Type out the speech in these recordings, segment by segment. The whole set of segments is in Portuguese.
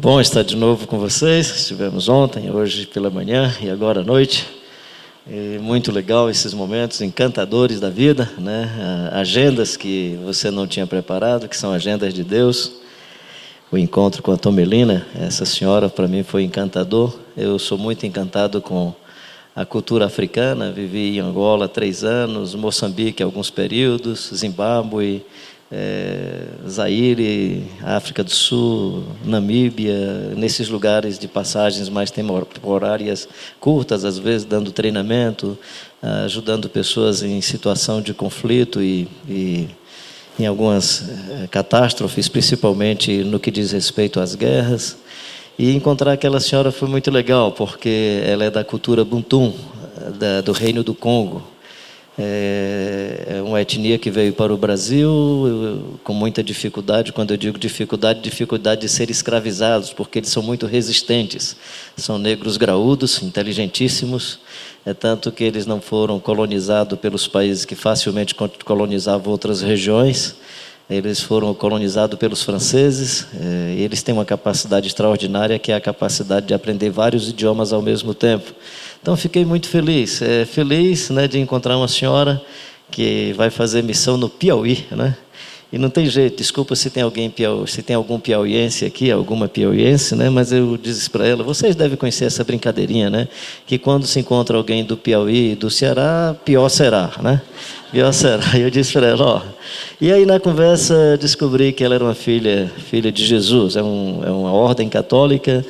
Bom estar de novo com vocês. Estivemos ontem, hoje pela manhã e agora à noite. E muito legal esses momentos encantadores da vida, né? Agendas que você não tinha preparado, que são agendas de Deus. O encontro com a Tomelina, essa senhora para mim foi encantador. Eu sou muito encantado com a cultura africana. Vivi em Angola três anos, Moçambique alguns períodos, Zimbábue, é, Zaire, África do Sul, Namíbia, nesses lugares de passagens mais temporárias, curtas, às vezes dando treinamento, ajudando pessoas em situação de conflito e, e em algumas é, catástrofes, principalmente no que diz respeito às guerras. E encontrar aquela senhora foi muito legal, porque ela é da cultura Buntum, da, do Reino do Congo. É, é uma etnia que veio para o Brasil com muita dificuldade. Quando eu digo dificuldade, dificuldade de ser escravizados, porque eles são muito resistentes. São negros graúdos, inteligentíssimos. É tanto que eles não foram colonizados pelos países que facilmente colonizavam outras regiões. Eles foram colonizados pelos franceses. É, eles têm uma capacidade extraordinária, que é a capacidade de aprender vários idiomas ao mesmo tempo. Então fiquei muito feliz, é, feliz né, de encontrar uma senhora que vai fazer missão no Piauí, né? E não tem jeito, desculpa se tem alguém se tem algum piauiense aqui, alguma piauiense, né? Mas eu disse para ela, vocês devem conhecer essa brincadeirinha, né? Que quando se encontra alguém do Piauí do Ceará, pior será, né? Pior será. E eu disse para ela, ó. E aí na conversa descobri que ela era uma filha, filha de Jesus, é, um, é uma ordem católica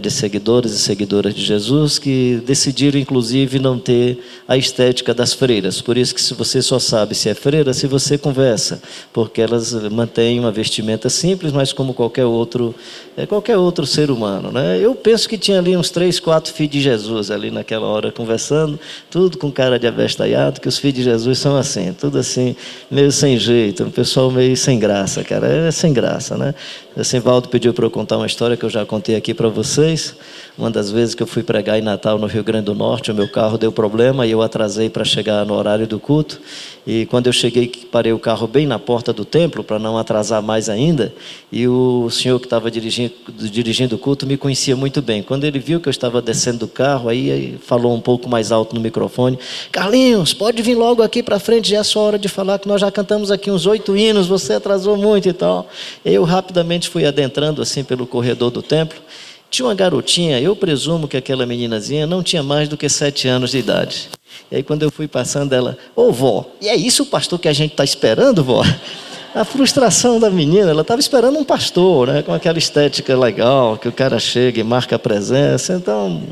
de seguidores e seguidoras de Jesus que decidiram, inclusive, não ter a estética das freiras. Por isso que se você só sabe se é freira se você conversa, porque elas mantêm uma vestimenta simples, mas como qualquer outro, é, qualquer outro ser humano. Né? Eu penso que tinha ali uns três, quatro filhos de Jesus ali naquela hora conversando, tudo com cara de abestalhado, que os filhos de Jesus são assim, tudo assim, meio sem jeito, um pessoal meio sem graça, cara, é sem graça, né? Assim, Valdo pediu para eu contar uma história que eu já contei aqui para vocês. Uma das vezes que eu fui pregar em Natal no Rio Grande do Norte, o meu carro deu problema e eu atrasei para chegar no horário do culto. E quando eu cheguei, parei o carro bem na porta do templo para não atrasar mais ainda. E o senhor que estava dirigindo, dirigindo o culto me conhecia muito bem. Quando ele viu que eu estava descendo do carro, aí falou um pouco mais alto no microfone: Carlinhos, pode vir logo aqui para frente, já é sua hora de falar que nós já cantamos aqui uns oito hinos, você atrasou muito e tal. Eu rapidamente fui adentrando assim pelo corredor do templo. Tinha uma garotinha, eu presumo que aquela meninazinha não tinha mais do que sete anos de idade. E aí, quando eu fui passando, ela, ô oh, vó, e é isso o pastor que a gente está esperando, vó? A frustração da menina, ela estava esperando um pastor, né, com aquela estética legal, que o cara chega e marca a presença. Então,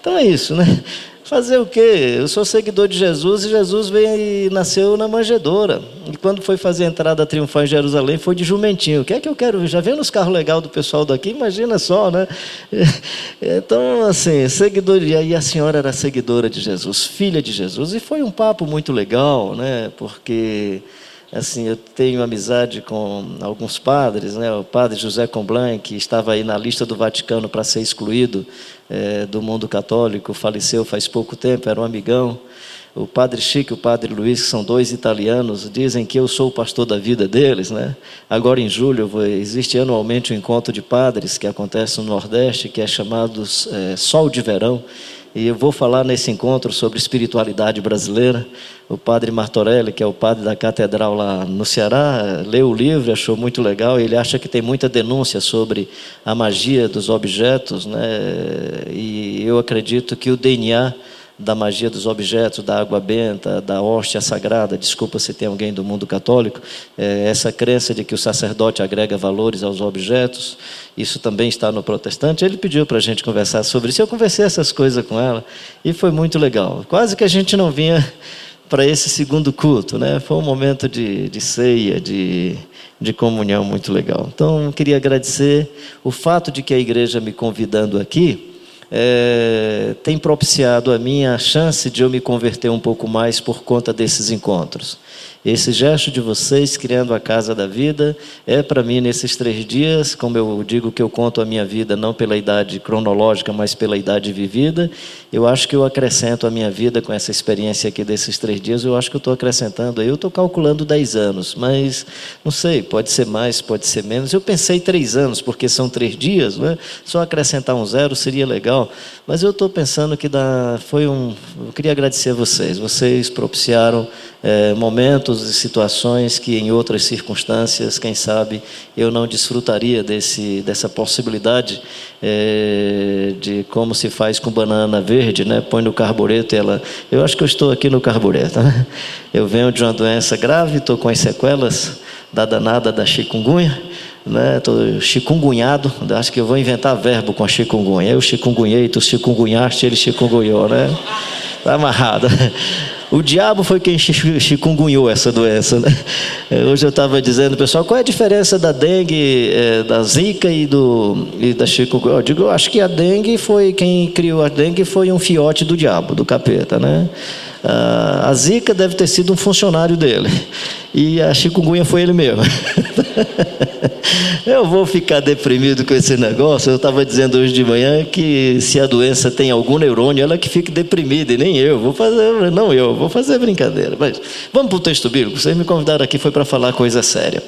então é isso, né? Fazer o quê? Eu sou seguidor de Jesus e Jesus veio e nasceu na manjedoura. E quando foi fazer a entrada triunfal em Jerusalém, foi de jumentinho. O que é que eu quero? Já vendo os carros legais do pessoal daqui? Imagina só, né? Então, assim, seguidor. E aí a senhora era seguidora de Jesus, filha de Jesus. E foi um papo muito legal, né? Porque assim, eu tenho amizade com alguns padres, né? O padre José Comblanc, que estava aí na lista do Vaticano para ser excluído é, do mundo católico, faleceu faz pouco tempo, era um amigão. O padre Chico e o padre Luiz, que são dois italianos, dizem que eu sou o pastor da vida deles, né? Agora em julho existe anualmente um encontro de padres que acontece no Nordeste, que é chamado é, Sol de Verão e eu vou falar nesse encontro sobre espiritualidade brasileira. O padre Martorelli, que é o padre da catedral lá no Ceará, leu o livro, achou muito legal. Ele acha que tem muita denúncia sobre a magia dos objetos, né? E eu acredito que o DNA da magia dos objetos, da água benta, da hóstia sagrada, desculpa se tem alguém do mundo católico, é, essa crença de que o sacerdote agrega valores aos objetos, isso também está no protestante. Ele pediu para a gente conversar sobre isso. Eu conversei essas coisas com ela e foi muito legal. Quase que a gente não vinha para esse segundo culto, né? Foi um momento de, de ceia, de, de comunhão muito legal. Então, queria agradecer o fato de que a igreja me convidando aqui é, tem propiciado a mim a chance de eu me converter um pouco mais por conta desses encontros. Esse gesto de vocês criando a casa da vida é para mim nesses três dias, como eu digo que eu conto a minha vida não pela idade cronológica, mas pela idade vivida. Eu acho que eu acrescento a minha vida com essa experiência aqui desses três dias. Eu acho que eu estou acrescentando. Eu estou calculando dez anos, mas não sei, pode ser mais, pode ser menos. Eu pensei três anos porque são três dias, né? Só acrescentar um zero seria legal. Mas eu estou pensando que foi um. Eu queria agradecer a vocês. Vocês propiciaram é, momentos e situações que em outras circunstâncias, quem sabe, eu não desfrutaria desse, dessa possibilidade é, de como se faz com banana verde, né? Põe no carbureto e ela. Eu acho que eu estou aqui no carbureto. Né? Eu venho de uma doença grave, estou com as sequelas da danada da chikungunya né? Chikungunhado, acho que eu vou inventar verbo com a chikungunya. Eu chikungunhei, tu chikungunhaste, ele chikungunhou, né? Tá amarrado. O diabo foi quem chikungunhou essa doença. Né? Hoje eu estava dizendo, pessoal, qual é a diferença da dengue, é, da zika e, do, e da chikungunya? Eu digo, eu acho que a dengue foi, quem criou a dengue foi um fiote do diabo, do capeta, né? Ah, a zika deve ter sido um funcionário dele. E a chikungunya foi ele mesmo. Eu vou ficar deprimido com esse negócio. Eu estava dizendo hoje de manhã que se a doença tem algum neurônio, ela que fique deprimida, e nem eu. Vou fazer, não eu, vou fazer brincadeira. Mas vamos para o texto bíblico. Vocês me convidaram aqui foi para falar coisa séria.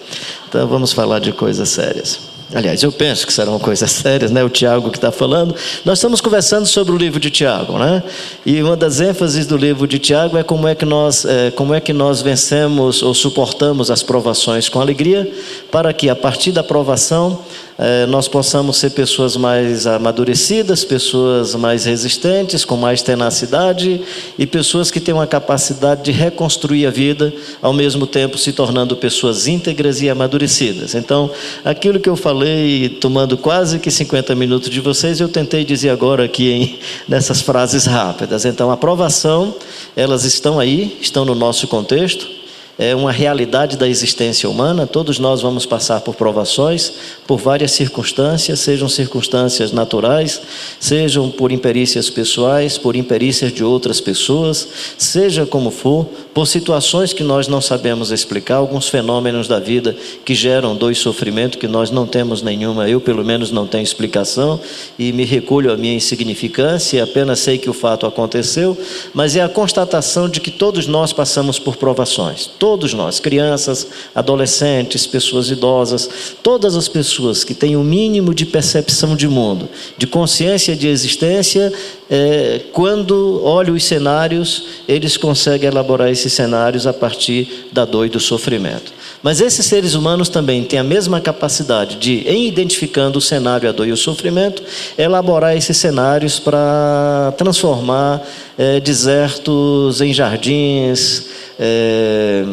Então vamos falar de coisas sérias. Aliás, eu penso que serão coisas sérias, né? O Tiago que está falando. Nós estamos conversando sobre o livro de Tiago, né? E uma das ênfases do livro de Tiago é como é que nós, é, como é que nós vencemos ou suportamos as provações com alegria, para que a partir da provação é, nós possamos ser pessoas mais amadurecidas, pessoas mais resistentes, com mais tenacidade e pessoas que têm uma capacidade de reconstruir a vida, ao mesmo tempo se tornando pessoas íntegras e amadurecidas. Então, aquilo que eu falei, tomando quase que 50 minutos de vocês, eu tentei dizer agora aqui em, nessas frases rápidas. Então, a aprovação, elas estão aí, estão no nosso contexto é uma realidade da existência humana. Todos nós vamos passar por provações, por várias circunstâncias, sejam circunstâncias naturais, sejam por imperícias pessoais, por imperícias de outras pessoas, seja como for, por situações que nós não sabemos explicar, alguns fenômenos da vida que geram dor e sofrimento que nós não temos nenhuma, eu pelo menos não tenho explicação e me recolho à minha insignificância, apenas sei que o fato aconteceu, mas é a constatação de que todos nós passamos por provações Todos nós, crianças, adolescentes, pessoas idosas, todas as pessoas que têm o um mínimo de percepção de mundo, de consciência de existência, é, quando olham os cenários, eles conseguem elaborar esses cenários a partir da dor e do sofrimento. Mas esses seres humanos também têm a mesma capacidade de, em identificando o cenário, a dor e o sofrimento, elaborar esses cenários para transformar é, desertos em jardins, é,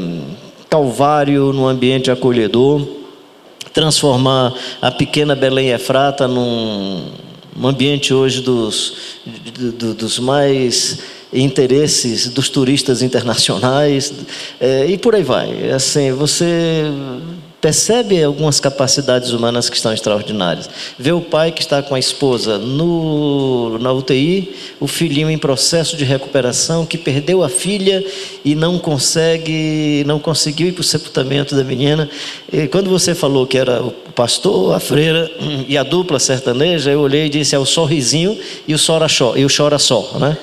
Calvário num ambiente acolhedor, transformar a pequena Belém Efrata num, ambiente hoje dos, dos mais interesses dos turistas internacionais é, e por aí vai. Assim, você percebe algumas capacidades humanas que estão extraordinárias. Vê o pai que está com a esposa no, na UTI, o filhinho em processo de recuperação, que perdeu a filha e não consegue, não conseguiu ir para o sepultamento da menina. E quando você falou que era o pastor, a freira e a dupla sertaneja, eu olhei e disse é o sorrisinho e o chora só, e o chora só, né?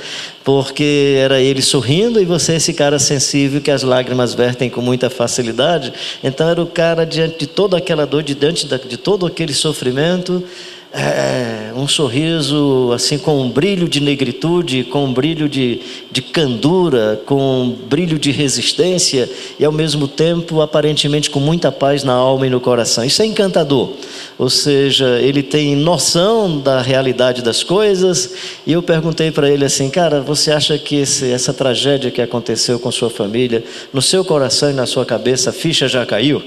Porque era ele sorrindo e você esse cara sensível que as lágrimas vertem com muita facilidade. Então era o cara diante de toda aquela dor, diante de todo aquele sofrimento, é, um sorriso assim com um brilho de negritude, com um brilho de, de candura, com um brilho de resistência e ao mesmo tempo aparentemente com muita paz na alma e no coração. Isso é encantador. Ou seja, ele tem noção da realidade das coisas e eu perguntei para ele assim, cara, você acha que esse, essa tragédia que aconteceu com sua família, no seu coração e na sua cabeça, a ficha já caiu?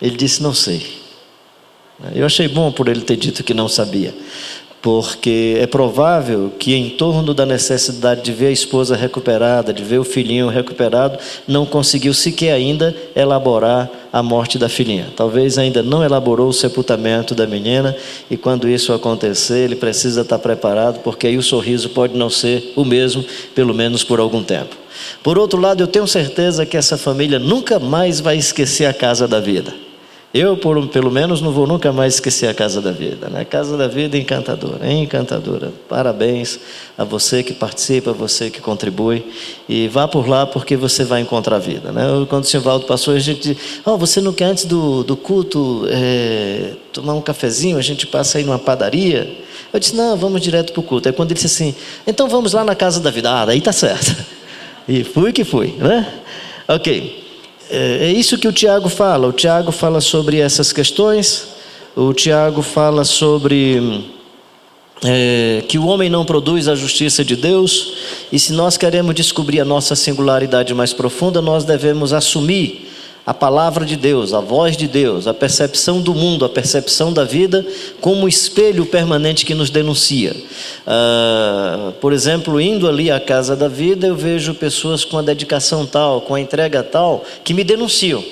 Ele disse, não sei. Eu achei bom por ele ter dito que não sabia, porque é provável que, em torno da necessidade de ver a esposa recuperada, de ver o filhinho recuperado, não conseguiu sequer ainda elaborar a morte da filhinha. Talvez ainda não elaborou o sepultamento da menina e quando isso acontecer, ele precisa estar preparado, porque aí o sorriso pode não ser o mesmo, pelo menos por algum tempo. Por outro lado, eu tenho certeza que essa família nunca mais vai esquecer a casa da vida. Eu, por, pelo menos, não vou nunca mais esquecer a Casa da Vida. Né? Casa da Vida encantadora, encantadora. Parabéns a você que participa, a você que contribui. E vá por lá porque você vai encontrar a vida. Né? Quando o senhor Valdo passou, a gente disse, oh, você não quer antes do, do culto é, tomar um cafezinho? A gente passa aí numa padaria. Eu disse, não, vamos direto para o culto. Aí quando ele disse assim, então vamos lá na Casa da Vida. Ah, daí tá certo. E fui que fui, né? Ok. É, é isso que o Tiago fala. O Tiago fala sobre essas questões. O Tiago fala sobre é, que o homem não produz a justiça de Deus. E se nós queremos descobrir a nossa singularidade mais profunda, nós devemos assumir a palavra de Deus, a voz de Deus, a percepção do mundo, a percepção da vida, como espelho permanente que nos denuncia. Ah, por exemplo, indo ali à casa da vida, eu vejo pessoas com a dedicação tal, com a entrega tal, que me denunciam.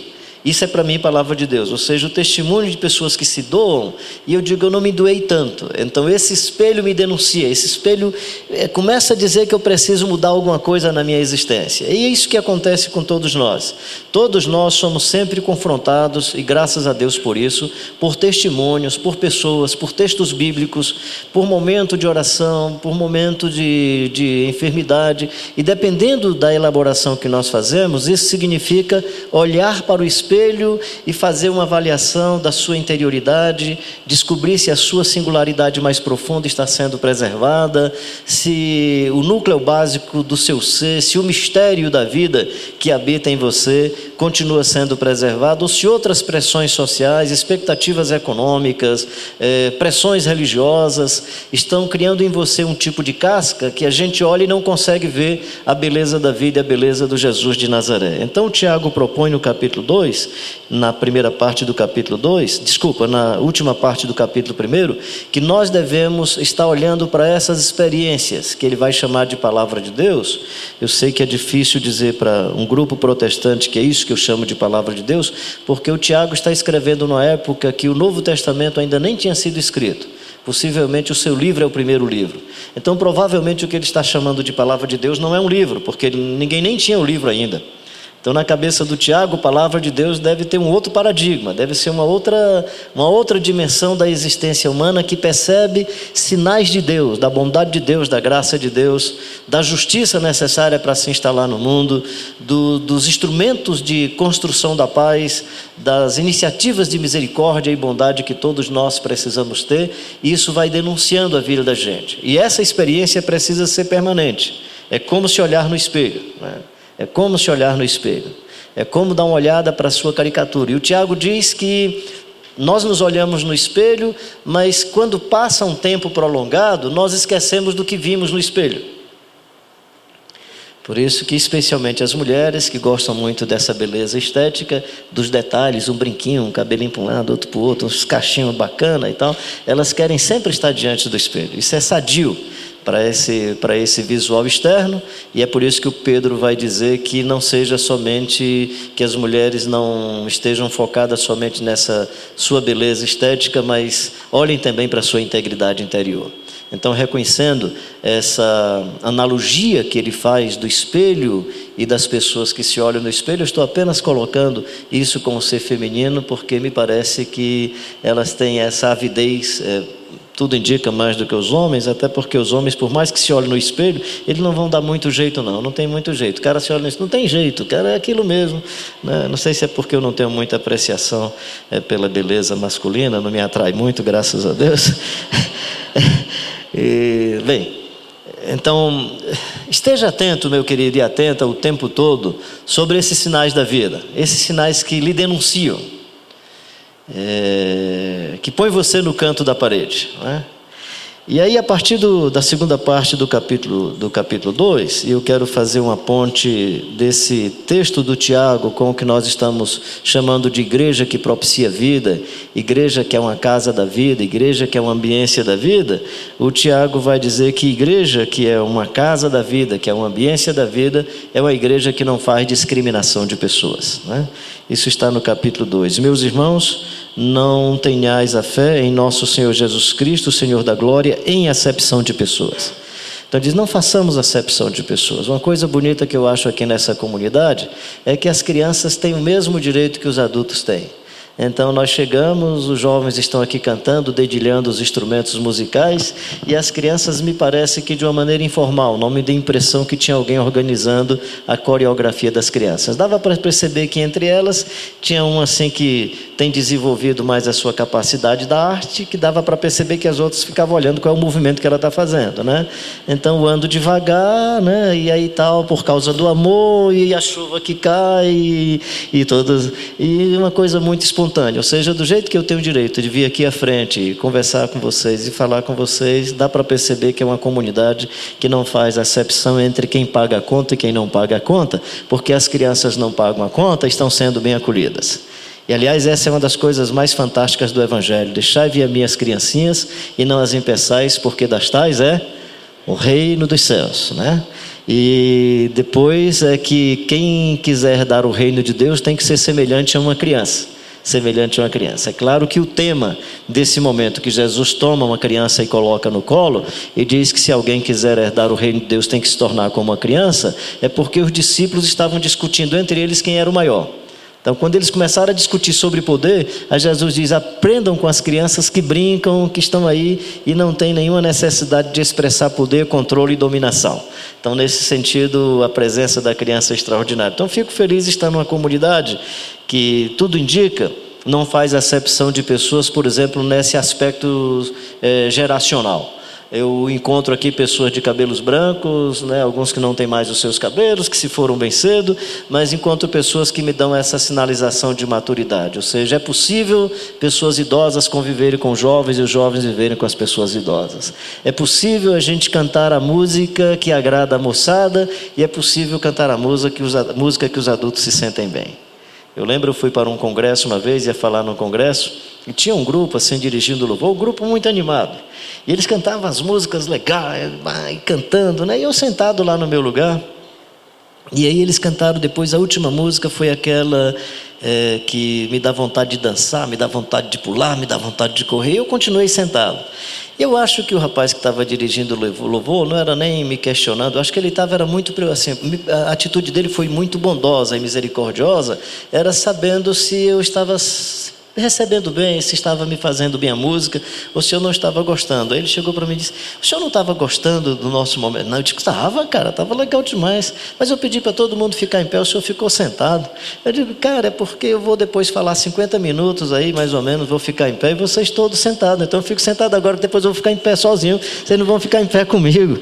Isso é para mim palavra de Deus, ou seja, o testemunho de pessoas que se doam, e eu digo, eu não me doei tanto. Então esse espelho me denuncia, esse espelho é, começa a dizer que eu preciso mudar alguma coisa na minha existência. E é isso que acontece com todos nós. Todos nós somos sempre confrontados, e graças a Deus por isso, por testemunhos, por pessoas, por textos bíblicos, por momento de oração, por momento de, de enfermidade, e dependendo da elaboração que nós fazemos, isso significa olhar para o espelho espelho e fazer uma avaliação da sua interioridade, descobrir se a sua singularidade mais profunda está sendo preservada, se o núcleo básico do seu ser, se o mistério da vida que habita em você continua sendo preservado, ou se outras pressões sociais, expectativas econômicas, eh, pressões religiosas estão criando em você um tipo de casca que a gente olha e não consegue ver a beleza da vida e a beleza do Jesus de Nazaré. Então, Tiago propõe no capítulo 2 na primeira parte do capítulo 2, desculpa, na última parte do capítulo 1, que nós devemos estar olhando para essas experiências, que ele vai chamar de palavra de Deus. Eu sei que é difícil dizer para um grupo protestante que é isso que eu chamo de palavra de Deus, porque o Tiago está escrevendo numa época que o Novo Testamento ainda nem tinha sido escrito. Possivelmente o seu livro é o primeiro livro. Então, provavelmente, o que ele está chamando de palavra de Deus não é um livro, porque ninguém nem tinha o livro ainda. Então, na cabeça do Tiago, a palavra de Deus deve ter um outro paradigma, deve ser uma outra, uma outra dimensão da existência humana que percebe sinais de Deus, da bondade de Deus, da graça de Deus, da justiça necessária para se instalar no mundo, do, dos instrumentos de construção da paz, das iniciativas de misericórdia e bondade que todos nós precisamos ter, e isso vai denunciando a vida da gente. E essa experiência precisa ser permanente. É como se olhar no espelho. Né? É como se olhar no espelho. É como dar uma olhada para a sua caricatura. E o Tiago diz que nós nos olhamos no espelho, mas quando passa um tempo prolongado, nós esquecemos do que vimos no espelho. Por isso que especialmente as mulheres que gostam muito dessa beleza estética, dos detalhes, um brinquinho, um cabelinho para um lado, outro para o outro, uns cachinhos bacana e tal, elas querem sempre estar diante do espelho. Isso é sadio para esse, esse visual externo, e é por isso que o Pedro vai dizer que não seja somente que as mulheres não estejam focadas somente nessa sua beleza estética, mas olhem também para a sua integridade interior. Então, reconhecendo essa analogia que ele faz do espelho e das pessoas que se olham no espelho, eu estou apenas colocando isso como ser feminino, porque me parece que elas têm essa avidez. É, tudo indica mais do que os homens, até porque os homens, por mais que se olhem no espelho, eles não vão dar muito jeito, não. Não tem muito jeito. O cara se olha no espelho, não tem jeito, o cara é aquilo mesmo. Né? Não sei se é porque eu não tenho muita apreciação é, pela beleza masculina, não me atrai muito, graças a Deus. e, bem, então, esteja atento, meu querido, e atenta o tempo todo sobre esses sinais da vida, esses sinais que lhe denunciam é, que põe você no canto da parede. É? E aí, a partir do, da segunda parte do capítulo, do capítulo 2, eu quero fazer uma ponte desse texto do Tiago com o que nós estamos chamando de igreja que propicia vida, igreja que é uma casa da vida, igreja que é uma ambiência da vida. O Tiago vai dizer que igreja que é uma casa da vida, que é uma ambiência da vida, é uma igreja que não faz discriminação de pessoas. Né? Isso está no capítulo 2. Meus irmãos, não tenhais a fé em nosso Senhor Jesus Cristo, Senhor da glória, em acepção de pessoas. Então diz: não façamos acepção de pessoas. Uma coisa bonita que eu acho aqui nessa comunidade é que as crianças têm o mesmo direito que os adultos têm. Então nós chegamos, os jovens estão aqui cantando, dedilhando os instrumentos musicais e as crianças me parece que de uma maneira informal, não me deu impressão que tinha alguém organizando a coreografia das crianças. Dava para perceber que entre elas tinha uma assim que tem desenvolvido mais a sua capacidade da arte, que dava para perceber que as outras ficavam olhando qual é o movimento que ela está fazendo, né? Então ando devagar, né? E aí tal por causa do amor e a chuva que cai e, e todas e uma coisa muito espontânea espontâneo, ou seja, do jeito que eu tenho direito de vir aqui à frente e conversar com vocês e falar com vocês, dá para perceber que é uma comunidade que não faz acepção entre quem paga a conta e quem não paga a conta, porque as crianças não pagam a conta estão sendo bem acolhidas. E aliás, essa é uma das coisas mais fantásticas do Evangelho: deixai vir a minhas criancinhas e não as impeçais, porque das tais é o reino dos céus, né? E depois é que quem quiser dar o reino de Deus tem que ser semelhante a uma criança semelhante a uma criança. É claro que o tema desse momento que Jesus toma uma criança e coloca no colo e diz que se alguém quiser herdar o reino de Deus tem que se tornar como uma criança, é porque os discípulos estavam discutindo entre eles quem era o maior. Então, quando eles começaram a discutir sobre poder, Jesus diz: aprendam com as crianças que brincam, que estão aí e não têm nenhuma necessidade de expressar poder, controle e dominação. Então, nesse sentido, a presença da criança é extraordinária. Então, fico feliz de estar numa comunidade que tudo indica não faz acepção de pessoas, por exemplo, nesse aspecto é, geracional. Eu encontro aqui pessoas de cabelos brancos, né, alguns que não têm mais os seus cabelos, que se foram bem cedo, mas encontro pessoas que me dão essa sinalização de maturidade. Ou seja, é possível pessoas idosas conviverem com jovens e os jovens viverem com as pessoas idosas. É possível a gente cantar a música que agrada a moçada e é possível cantar a música que os, música que os adultos se sentem bem. Eu lembro, eu fui para um congresso uma vez, ia falar no congresso, e tinha um grupo assim dirigindo o louvor, um grupo muito animado. E eles cantavam as músicas legais, cantando, né? E eu sentado lá no meu lugar. E aí eles cantaram depois, a última música foi aquela é, que me dá vontade de dançar, me dá vontade de pular, me dá vontade de correr. Eu continuei sentado. Eu acho que o rapaz que estava dirigindo o louvor não era nem me questionando, eu acho que ele estava, era muito, assim, a atitude dele foi muito bondosa e misericordiosa, era sabendo se eu estava recebendo bem, se estava me fazendo bem a música, ou se eu não estava gostando. Aí ele chegou para mim e disse: O senhor não estava gostando do nosso momento? Não, eu disse: Estava, cara, estava legal demais. Mas eu pedi para todo mundo ficar em pé, o senhor ficou sentado. Eu digo: Cara, é porque eu vou depois falar 50 minutos aí, mais ou menos, vou ficar em pé e vocês todos sentados. Então eu fico sentado agora, depois eu vou ficar em pé sozinho, vocês não vão ficar em pé comigo.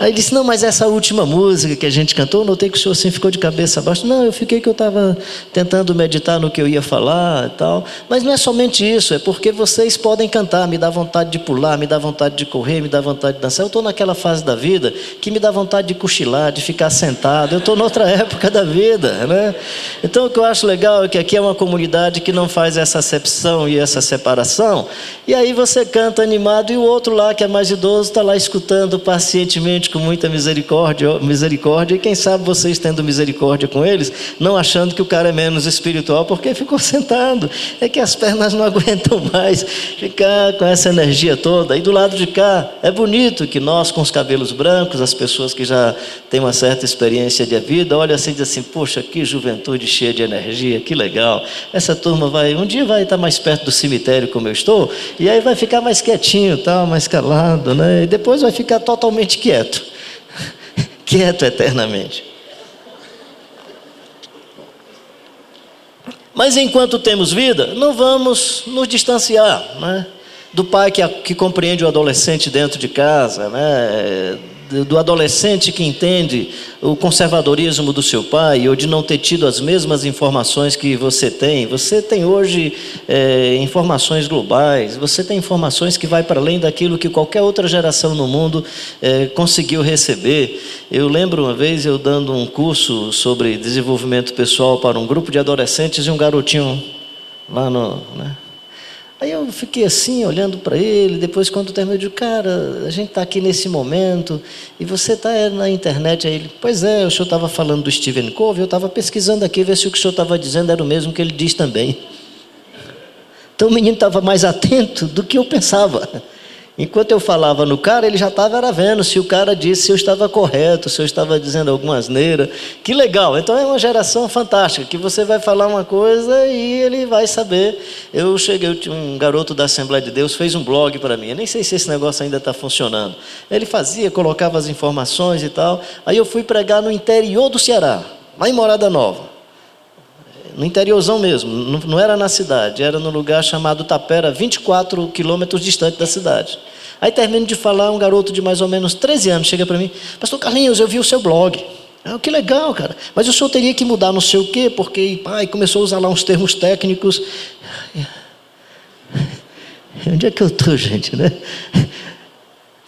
Aí ele disse: Não, mas essa última música que a gente cantou, notei que o senhor assim ficou de cabeça abaixo. Não, eu fiquei que eu estava tentando meditar no que eu ia falar e tal. Mas mas não é somente isso, é porque vocês podem cantar, me dá vontade de pular, me dá vontade de correr, me dá vontade de dançar. Eu estou naquela fase da vida que me dá vontade de cochilar, de ficar sentado. Eu estou noutra época da vida, né? Então o que eu acho legal é que aqui é uma comunidade que não faz essa acepção e essa separação. E aí você canta animado e o outro lá que é mais idoso está lá escutando pacientemente com muita misericórdia, misericórdia. E quem sabe vocês tendo misericórdia com eles, não achando que o cara é menos espiritual porque ficou sentado. É que as pernas não aguentam mais ficar com essa energia toda. E do lado de cá, é bonito que nós, com os cabelos brancos, as pessoas que já têm uma certa experiência de vida, olham assim e dizem assim: Poxa, que juventude cheia de energia, que legal. Essa turma vai, um dia vai estar mais perto do cemitério como eu estou, e aí vai ficar mais quietinho, tal, mais calado, né? E depois vai ficar totalmente quieto quieto eternamente. Mas enquanto temos vida, não vamos nos distanciar né? do pai que, que compreende o adolescente dentro de casa, né? Do adolescente que entende o conservadorismo do seu pai ou de não ter tido as mesmas informações que você tem. Você tem hoje é, informações globais, você tem informações que vai para além daquilo que qualquer outra geração no mundo é, conseguiu receber. Eu lembro uma vez eu dando um curso sobre desenvolvimento pessoal para um grupo de adolescentes e um garotinho lá no. Né, Aí eu fiquei assim, olhando para ele. Depois, quando terminou, eu digo: Cara, a gente está aqui nesse momento e você está na internet. Aí ele: Pois é, o senhor estava falando do Stephen Covey. Eu estava pesquisando aqui, ver se o que o senhor estava dizendo era o mesmo que ele diz também. Então o menino estava mais atento do que eu pensava. Enquanto eu falava no cara, ele já estava vendo se o cara disse se eu estava correto, se eu estava dizendo alguma asneira. Que legal. Então é uma geração fantástica, que você vai falar uma coisa e ele vai saber. Eu cheguei, um garoto da Assembleia de Deus fez um blog para mim. Eu nem sei se esse negócio ainda está funcionando. Ele fazia, colocava as informações e tal. Aí eu fui pregar no interior do Ceará, lá em Morada Nova no interiorzão mesmo, não, era na cidade, era no lugar chamado Tapera, 24 quilômetros distante da cidade. Aí termino de falar, um garoto de mais ou menos 13 anos chega para mim, Pastor Carlinhos, eu vi o seu blog. Ah, que legal, cara. Mas o senhor teria que mudar não sei o quê, porque pai começou a usar lá uns termos técnicos. Onde é que eu estou, gente, né?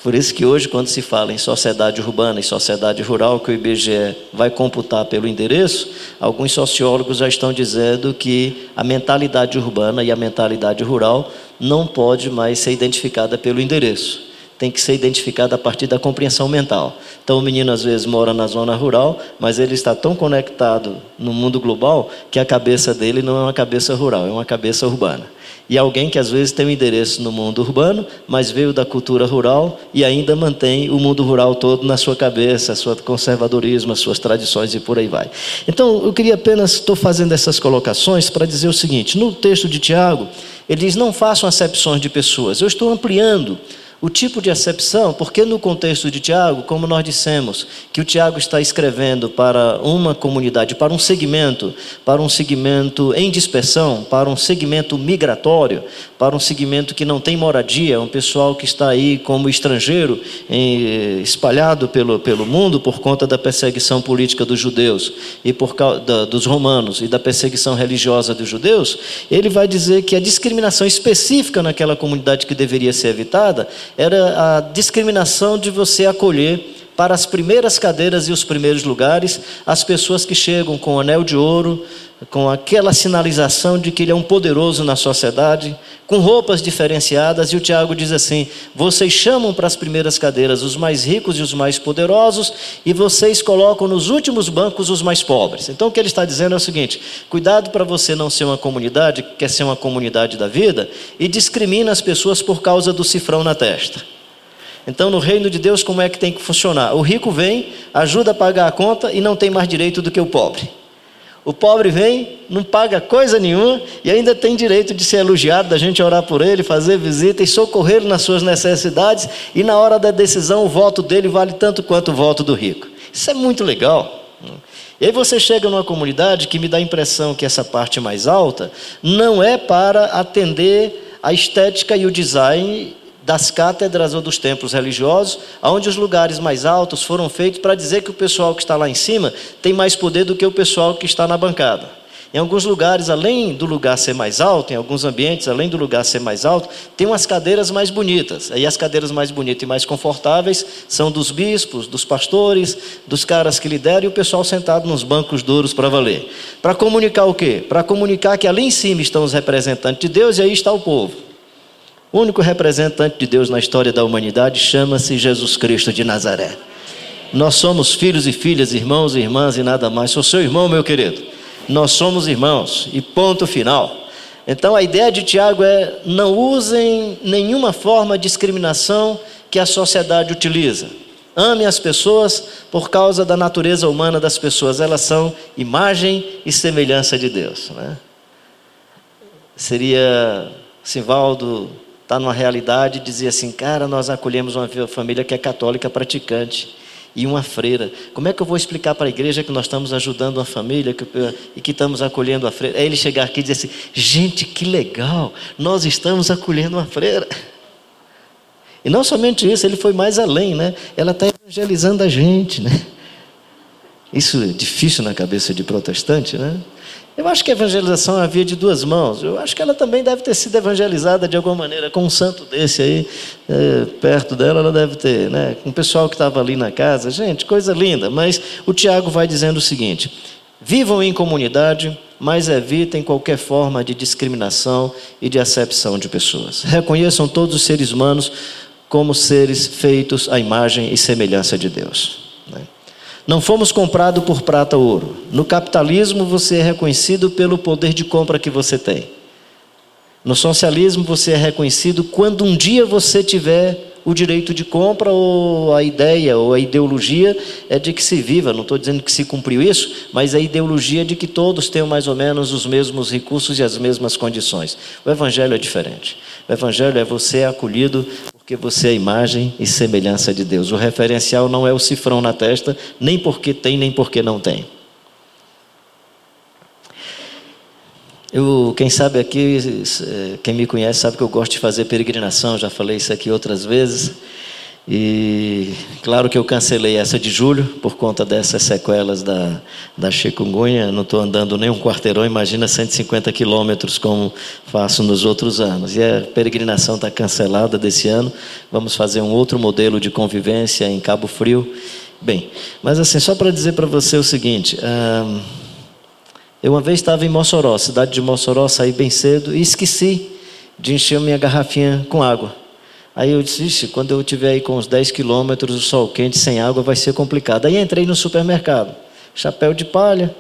Por isso que hoje, quando se fala em sociedade urbana e sociedade rural, que o IBGE vai computar pelo endereço, alguns sociólogos já estão dizendo que a mentalidade urbana e a mentalidade rural não pode mais ser identificada pelo endereço. Tem que ser identificada a partir da compreensão mental. Então, o menino às vezes mora na zona rural, mas ele está tão conectado no mundo global que a cabeça dele não é uma cabeça rural, é uma cabeça urbana e alguém que às vezes tem um endereço no mundo urbano, mas veio da cultura rural e ainda mantém o mundo rural todo na sua cabeça, seu conservadorismo, as suas tradições e por aí vai. Então, eu queria apenas, estou fazendo essas colocações para dizer o seguinte: no texto de Tiago, ele diz: não façam acepções de pessoas. Eu estou ampliando o tipo de acepção, porque no contexto de Tiago, como nós dissemos, que o Tiago está escrevendo para uma comunidade, para um segmento, para um segmento em dispersão, para um segmento migratório, para um segmento que não tem moradia, um pessoal que está aí como estrangeiro, em, espalhado pelo, pelo mundo por conta da perseguição política dos judeus e por da, dos romanos e da perseguição religiosa dos judeus, ele vai dizer que a discriminação específica naquela comunidade que deveria ser evitada era a discriminação de você acolher para as primeiras cadeiras e os primeiros lugares as pessoas que chegam com anel de ouro, com aquela sinalização de que ele é um poderoso na sociedade, com roupas diferenciadas, e o Tiago diz assim: vocês chamam para as primeiras cadeiras os mais ricos e os mais poderosos, e vocês colocam nos últimos bancos os mais pobres. Então o que ele está dizendo é o seguinte: cuidado para você não ser uma comunidade que quer ser uma comunidade da vida e discrimina as pessoas por causa do cifrão na testa. Então, no reino de Deus, como é que tem que funcionar? O rico vem, ajuda a pagar a conta e não tem mais direito do que o pobre. O pobre vem, não paga coisa nenhuma e ainda tem direito de ser elogiado, da gente orar por ele, fazer visita e socorrer nas suas necessidades. E na hora da decisão, o voto dele vale tanto quanto o voto do rico. Isso é muito legal. E aí você chega numa comunidade que me dá a impressão que essa parte mais alta não é para atender a estética e o design das cátedras ou dos templos religiosos, onde os lugares mais altos foram feitos para dizer que o pessoal que está lá em cima tem mais poder do que o pessoal que está na bancada. Em alguns lugares, além do lugar ser mais alto, em alguns ambientes, além do lugar ser mais alto, tem umas cadeiras mais bonitas. Aí as cadeiras mais bonitas e mais confortáveis são dos bispos, dos pastores, dos caras que lideram e o pessoal sentado nos bancos duros para valer. Para comunicar o quê? Para comunicar que ali em cima estão os representantes de Deus e aí está o povo. O único representante de Deus na história da humanidade chama-se Jesus Cristo de Nazaré. Nós somos filhos e filhas, irmãos e irmãs e nada mais. Sou seu irmão, meu querido. Nós somos irmãos e ponto final. Então a ideia de Tiago é: não usem nenhuma forma de discriminação que a sociedade utiliza. Ame as pessoas por causa da natureza humana das pessoas. Elas são imagem e semelhança de Deus. Né? Seria Sivaldo está numa realidade e dizer assim, cara, nós acolhemos uma família que é católica praticante e uma freira. Como é que eu vou explicar para a igreja que nós estamos ajudando uma família que, e que estamos acolhendo a freira? Aí ele chegar aqui e dizer assim, gente, que legal, nós estamos acolhendo uma freira. E não somente isso, ele foi mais além, né? Ela está evangelizando a gente, né? Isso é difícil na cabeça de protestante, né? Eu acho que a evangelização é a via de duas mãos. Eu acho que ela também deve ter sido evangelizada de alguma maneira. Com um santo desse aí, é, perto dela, ela deve ter, né? Com o pessoal que estava ali na casa. Gente, coisa linda. Mas o Tiago vai dizendo o seguinte: vivam em comunidade, mas evitem qualquer forma de discriminação e de acepção de pessoas. Reconheçam todos os seres humanos como seres feitos à imagem e semelhança de Deus. Não fomos comprados por prata ou ouro. No capitalismo, você é reconhecido pelo poder de compra que você tem. No socialismo, você é reconhecido quando um dia você tiver o direito de compra ou a ideia ou a ideologia é de que se viva. Não estou dizendo que se cumpriu isso, mas a ideologia é de que todos tenham mais ou menos os mesmos recursos e as mesmas condições. O Evangelho é diferente. O Evangelho é você acolhido porque você é a imagem e semelhança de Deus. O referencial não é o cifrão na testa, nem porque tem, nem porque não tem. Eu, quem sabe aqui, quem me conhece sabe que eu gosto de fazer peregrinação, já falei isso aqui outras vezes. E claro que eu cancelei essa de julho por conta dessas sequelas da, da chikungunya. Não estou andando nem um quarteirão, imagina 150 quilômetros como faço nos outros anos. E a peregrinação está cancelada desse ano. Vamos fazer um outro modelo de convivência em Cabo Frio. Bem, mas assim, só para dizer para você o seguinte. eu uma vez estava em Mossoró, cidade de Mossoró, saí bem cedo e esqueci de encher minha garrafinha com água. Aí eu disse, Ixi, quando eu estiver aí com uns 10 quilômetros, o sol quente, sem água, vai ser complicado. Aí entrei no supermercado, chapéu de palha,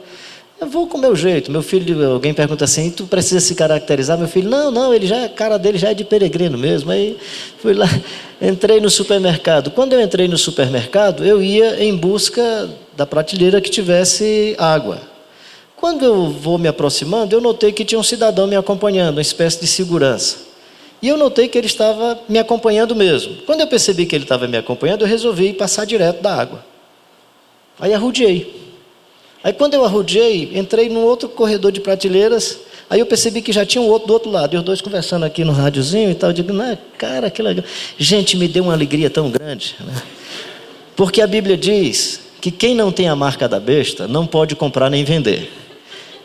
eu vou com o meu jeito. Meu filho, alguém pergunta assim, tu precisa se caracterizar? Meu filho, não, não, ele já, a cara dele já é de peregrino mesmo. Aí fui lá, entrei no supermercado. Quando eu entrei no supermercado, eu ia em busca da prateleira que tivesse água. Quando eu vou me aproximando, eu notei que tinha um cidadão me acompanhando, uma espécie de segurança. E eu notei que ele estava me acompanhando mesmo. Quando eu percebi que ele estava me acompanhando, eu resolvi passar direto da água. Aí arrudiei. Aí quando eu arrudiei, entrei num outro corredor de prateleiras. Aí eu percebi que já tinha um outro do outro lado. E os dois conversando aqui no rádiozinho e tal. Eu digo, não, cara, que legal. Gente, me deu uma alegria tão grande. Né? Porque a Bíblia diz que quem não tem a marca da besta não pode comprar nem vender.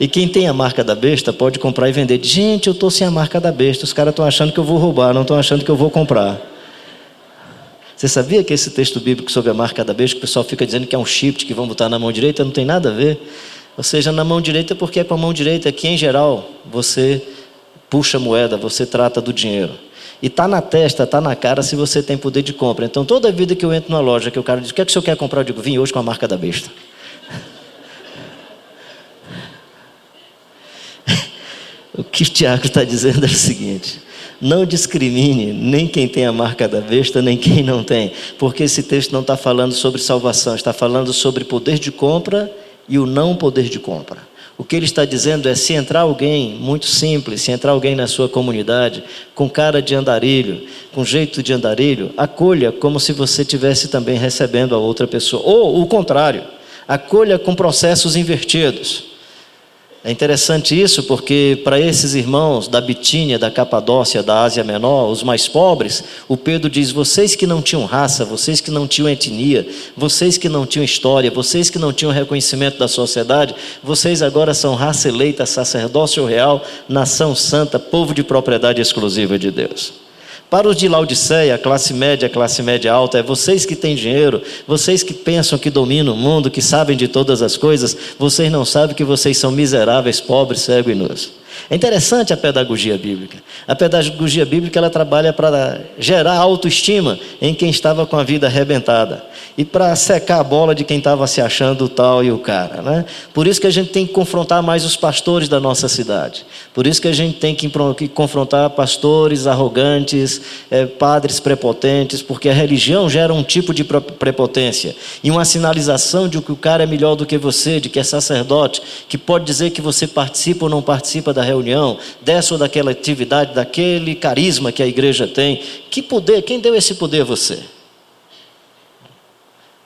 E quem tem a marca da besta pode comprar e vender. Gente, eu estou sem a marca da besta. Os caras estão achando que eu vou roubar, não estão achando que eu vou comprar. Você sabia que esse texto bíblico sobre a marca da besta, que o pessoal fica dizendo que é um chip que vão botar na mão direita, não tem nada a ver? Ou seja, na mão direita, porque é com a mão direita que, em geral, você puxa moeda, você trata do dinheiro. E está na testa, está na cara se você tem poder de compra. Então, toda vida que eu entro numa loja, que o cara diz, o que é que o senhor quer comprar? Eu digo, vim hoje com a marca da besta. O que Tiago está dizendo é o seguinte: não discrimine nem quem tem a marca da besta, nem quem não tem, porque esse texto não está falando sobre salvação, está falando sobre poder de compra e o não poder de compra. O que ele está dizendo é: se entrar alguém muito simples, se entrar alguém na sua comunidade com cara de andarilho, com jeito de andarilho, acolha como se você tivesse também recebendo a outra pessoa. Ou o contrário, acolha com processos invertidos. É interessante isso porque, para esses irmãos da Bitínia, da Capadócia, da Ásia Menor, os mais pobres, o Pedro diz: vocês que não tinham raça, vocês que não tinham etnia, vocês que não tinham história, vocês que não tinham reconhecimento da sociedade, vocês agora são raça eleita, sacerdócio real, nação santa, povo de propriedade exclusiva de Deus. Para os de Laodiceia, classe média, classe média alta, é vocês que têm dinheiro, vocês que pensam que dominam o mundo, que sabem de todas as coisas, vocês não sabem que vocês são miseráveis, pobres, cegos e nus. É interessante a pedagogia bíblica. A pedagogia bíblica ela trabalha para gerar autoestima em quem estava com a vida arrebentada e para secar a bola de quem estava se achando o tal e o cara. Né? Por isso que a gente tem que confrontar mais os pastores da nossa cidade. Por isso que a gente tem que confrontar pastores arrogantes, é, padres prepotentes, porque a religião gera um tipo de prepotência e uma sinalização de que o cara é melhor do que você, de que é sacerdote, que pode dizer que você participa ou não participa da reunião, dessa ou daquela atividade, daquele carisma que a igreja tem. Que poder, quem deu esse poder a você?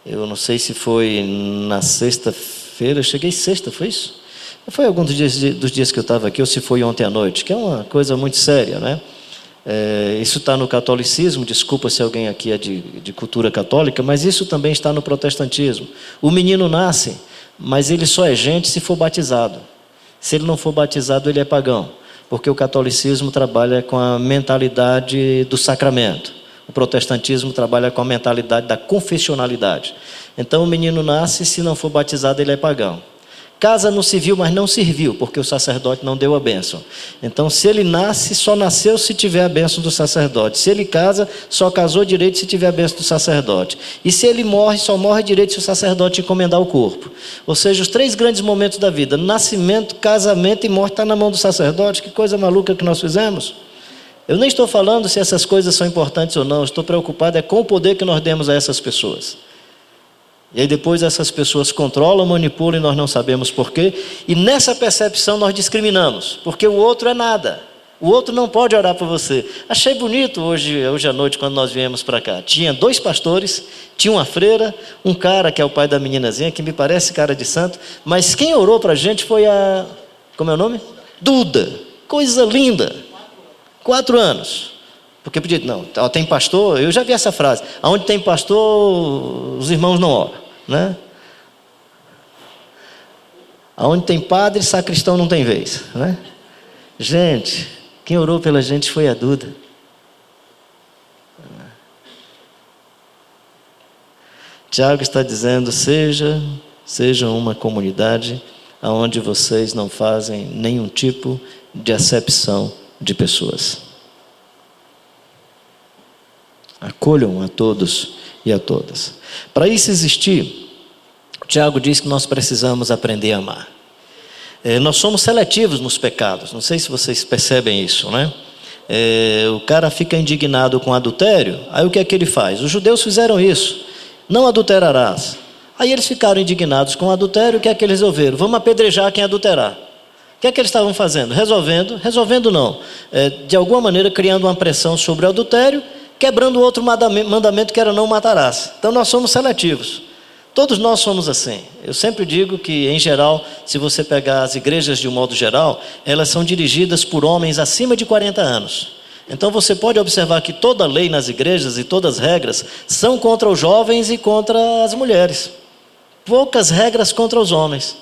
Eu não sei se foi na sexta-feira, cheguei sexta, foi isso? Foi algum dos dias, dos dias que eu estava aqui, ou se foi ontem à noite, que é uma coisa muito séria, né? É, isso está no catolicismo, desculpa se alguém aqui é de, de cultura católica, mas isso também está no protestantismo. O menino nasce, mas ele só é gente se for batizado. Se ele não for batizado, ele é pagão, porque o catolicismo trabalha com a mentalidade do sacramento. O protestantismo trabalha com a mentalidade da confessionalidade. Então o menino nasce, se não for batizado, ele é pagão. Casa no civil, mas não serviu, porque o sacerdote não deu a bênção. Então, se ele nasce, só nasceu se tiver a bênção do sacerdote. Se ele casa, só casou direito se tiver a bênção do sacerdote. E se ele morre, só morre direito se o sacerdote encomendar o corpo. Ou seja, os três grandes momentos da vida: nascimento, casamento e morte, está na mão do sacerdote. Que coisa maluca que nós fizemos. Eu nem estou falando se essas coisas são importantes ou não, estou preocupado é com o poder que nós demos a essas pessoas. E aí depois essas pessoas controlam, manipulam e nós não sabemos porquê. E nessa percepção nós discriminamos, porque o outro é nada. O outro não pode orar por você. Achei bonito hoje, hoje à noite, quando nós viemos para cá. Tinha dois pastores, tinha uma freira, um cara que é o pai da meninazinha, que me parece cara de santo, mas quem orou para a gente foi a. Como é o nome? Duda. Coisa linda. Quatro anos. Porque podia, não, tem pastor, eu já vi essa frase. Aonde tem pastor, os irmãos não oram, né? Aonde tem padre, sacristão não tem vez, né? Gente, quem orou pela gente foi a Duda. Tiago está dizendo: seja, seja uma comunidade onde vocês não fazem nenhum tipo de acepção de pessoas. Acolham a todos e a todas. Para isso existir, Tiago diz que nós precisamos aprender a amar. É, nós somos seletivos nos pecados, não sei se vocês percebem isso, né? É, o cara fica indignado com adultério, aí o que é que ele faz? Os judeus fizeram isso, não adulterarás. Aí eles ficaram indignados com o adultério, o que é que eles resolveram? Vamos apedrejar quem adulterar. O que é que eles estavam fazendo? Resolvendo, resolvendo não, é, de alguma maneira criando uma pressão sobre o adultério, quebrando outro mandamento que era não matarás. Então nós somos seletivos. Todos nós somos assim. Eu sempre digo que, em geral, se você pegar as igrejas de um modo geral, elas são dirigidas por homens acima de 40 anos. Então você pode observar que toda lei nas igrejas e todas as regras são contra os jovens e contra as mulheres. Poucas regras contra os homens.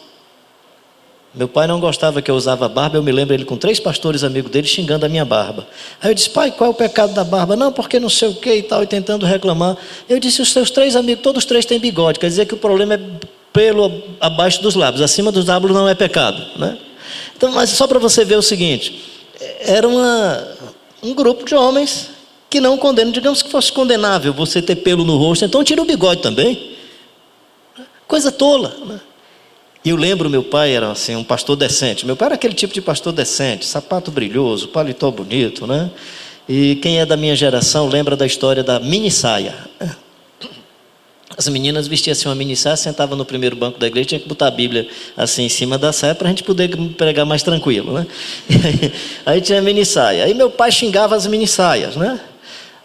Meu pai não gostava que eu usava barba, eu me lembro ele com três pastores amigos dele xingando a minha barba. Aí eu disse, pai, qual é o pecado da barba? Não, porque não sei o que e tal, e tentando reclamar. Eu disse, os seus três amigos, todos os três têm bigode, quer dizer que o problema é pelo abaixo dos lábios, acima dos lábios não é pecado. Né? Então, mas só para você ver o seguinte, era uma, um grupo de homens que não condenam, digamos que fosse condenável você ter pelo no rosto, então tira o bigode também. Coisa tola. Né? E eu lembro, meu pai era assim, um pastor decente. Meu pai era aquele tipo de pastor decente, sapato brilhoso, paletó bonito, né? E quem é da minha geração lembra da história da mini saia. As meninas vestiam assim uma mini saia, sentavam no primeiro banco da igreja, tinha que botar a Bíblia assim em cima da saia para a gente poder pregar mais tranquilo, né? Aí, aí tinha a mini saia. Aí meu pai xingava as mini saias, né?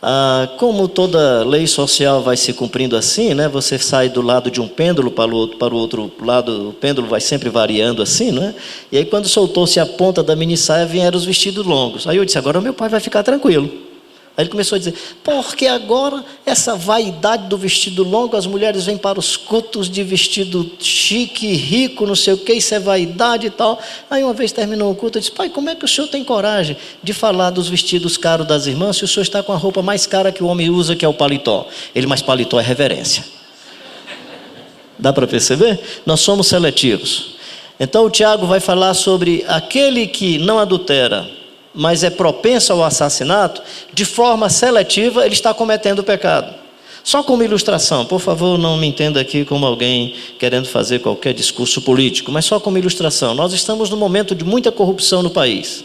Ah, como toda lei social vai se cumprindo assim, né? Você sai do lado de um pêndulo para o outro, para o outro lado, o pêndulo vai sempre variando assim, né? E aí quando soltou-se a ponta da mini saia, vieram os vestidos longos. Aí eu disse: agora meu pai vai ficar tranquilo. Aí ele começou a dizer: porque agora essa vaidade do vestido longo, as mulheres vêm para os cultos de vestido chique, rico, não sei o que, isso é vaidade e tal. Aí uma vez terminou o culto, eu disse: pai, como é que o senhor tem coragem de falar dos vestidos caros das irmãs se o senhor está com a roupa mais cara que o homem usa, que é o paletó? Ele, mas paletó é reverência. Dá para perceber? Nós somos seletivos. Então o Tiago vai falar sobre aquele que não adultera mas é propenso ao assassinato, de forma seletiva ele está cometendo o pecado. Só como ilustração, por favor, não me entenda aqui como alguém querendo fazer qualquer discurso político, mas só como ilustração. Nós estamos num momento de muita corrupção no país.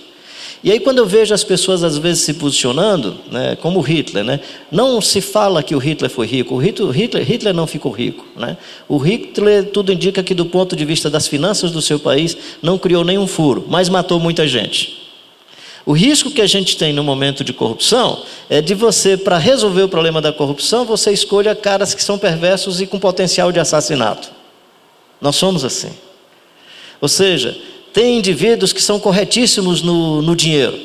E aí, quando eu vejo as pessoas às vezes se posicionando, né, como Hitler, né, não se fala que o Hitler foi rico, o Hitler, Hitler não ficou rico. Né? O Hitler, tudo indica que, do ponto de vista das finanças do seu país, não criou nenhum furo, mas matou muita gente. O risco que a gente tem no momento de corrupção é de você, para resolver o problema da corrupção, você escolha caras que são perversos e com potencial de assassinato. Nós somos assim. Ou seja, tem indivíduos que são corretíssimos no, no dinheiro,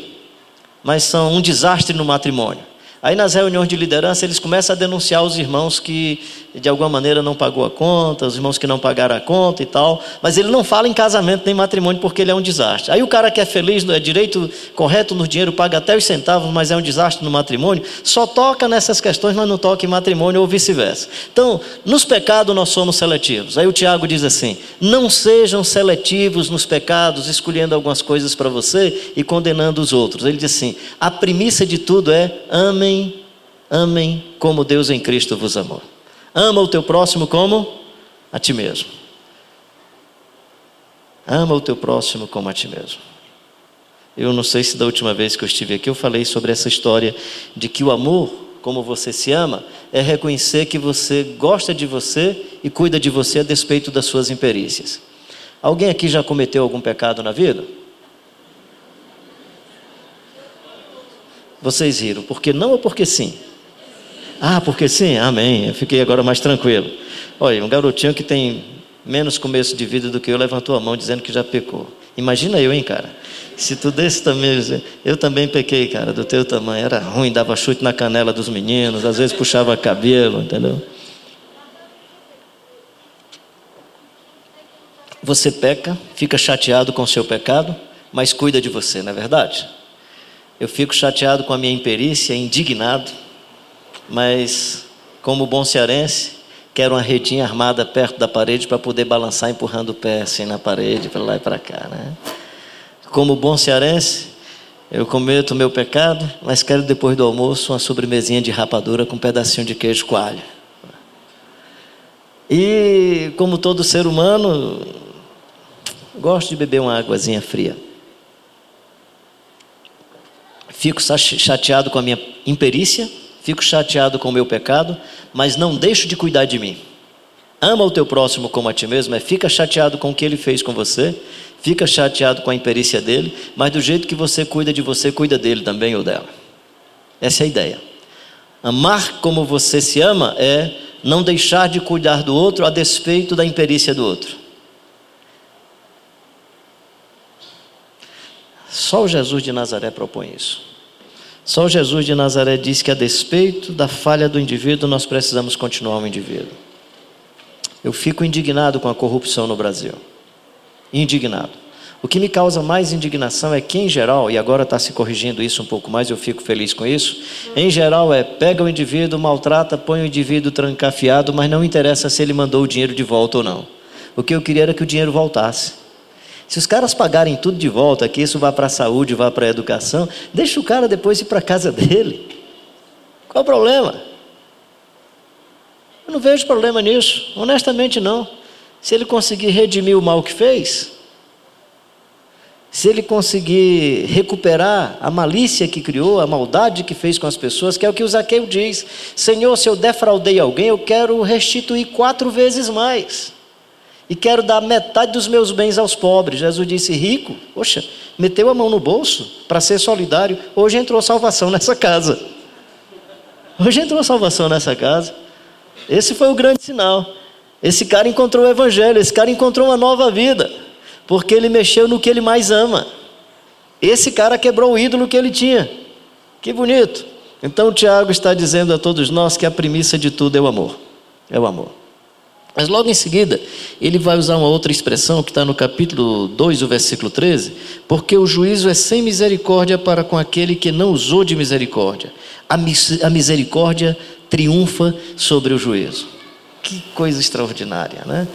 mas são um desastre no matrimônio. Aí nas reuniões de liderança eles começam a denunciar os irmãos que de alguma maneira não pagou a conta, os irmãos que não pagaram a conta e tal, mas ele não fala em casamento nem matrimônio porque ele é um desastre. Aí o cara que é feliz, é direito correto no dinheiro, paga até os centavos, mas é um desastre no matrimônio, só toca nessas questões, mas não toca em matrimônio ou vice-versa. Então, nos pecados nós somos seletivos. Aí o Tiago diz assim: não sejam seletivos nos pecados, escolhendo algumas coisas para você e condenando os outros. Ele diz assim: a premissa de tudo é amem, amem como Deus em Cristo vos amou. Ama o teu próximo como a ti mesmo. Ama o teu próximo como a ti mesmo. Eu não sei se da última vez que eu estive aqui eu falei sobre essa história de que o amor, como você se ama, é reconhecer que você gosta de você e cuida de você a despeito das suas imperícias. Alguém aqui já cometeu algum pecado na vida? Vocês riram, porque não ou porque sim? Ah, porque sim? Amém. Eu fiquei agora mais tranquilo. Olha, um garotinho que tem menos começo de vida do que eu levantou a mão dizendo que já pecou. Imagina eu, hein, cara? Se tu desse também, eu também pequei, cara, do teu tamanho. Era ruim, dava chute na canela dos meninos, às vezes puxava cabelo, entendeu? Você peca, fica chateado com o seu pecado, mas cuida de você, não é verdade? Eu fico chateado com a minha imperícia, indignado, mas como bom cearense, quero uma redinha armada perto da parede para poder balançar empurrando o pé assim na parede, para lá e para cá, né? Como bom cearense, eu cometo meu pecado, mas quero depois do almoço uma sobremesinha de rapadura com um pedacinho de queijo coalho. E como todo ser humano, gosto de beber uma águazinha fria. Fico chateado com a minha imperícia, fico chateado com o meu pecado, mas não deixo de cuidar de mim. Ama o teu próximo como a ti mesmo, é fica chateado com o que ele fez com você, fica chateado com a imperícia dele, mas do jeito que você cuida de você, cuida dele também ou dela. Essa é a ideia. Amar como você se ama é não deixar de cuidar do outro a despeito da imperícia do outro. Só o Jesus de Nazaré propõe isso. Só Jesus de Nazaré diz que, a despeito da falha do indivíduo, nós precisamos continuar o indivíduo. Eu fico indignado com a corrupção no Brasil. Indignado. O que me causa mais indignação é que, em geral, e agora está se corrigindo isso um pouco mais, eu fico feliz com isso. Em geral, é pega o indivíduo, maltrata, põe o indivíduo trancafiado, mas não interessa se ele mandou o dinheiro de volta ou não. O que eu queria era que o dinheiro voltasse. Se os caras pagarem tudo de volta, que isso vá para a saúde, vá para a educação, deixa o cara depois ir para a casa dele. Qual o problema? Eu não vejo problema nisso, honestamente não. Se ele conseguir redimir o mal que fez, se ele conseguir recuperar a malícia que criou, a maldade que fez com as pessoas, que é o que o Zaqueu diz: Senhor, se eu defraudei alguém, eu quero restituir quatro vezes mais e quero dar metade dos meus bens aos pobres. Jesus disse: rico, poxa, meteu a mão no bolso para ser solidário. Hoje entrou salvação nessa casa. Hoje entrou salvação nessa casa. Esse foi o grande sinal. Esse cara encontrou o Evangelho, esse cara encontrou uma nova vida, porque ele mexeu no que ele mais ama. Esse cara quebrou o ídolo que ele tinha. Que bonito. Então Tiago está dizendo a todos nós que a premissa de tudo é o amor. É o amor. Mas logo em seguida, ele vai usar uma outra expressão que está no capítulo 2, o versículo 13, porque o juízo é sem misericórdia para com aquele que não usou de misericórdia. A, mis a misericórdia triunfa sobre o juízo. Que coisa extraordinária, né?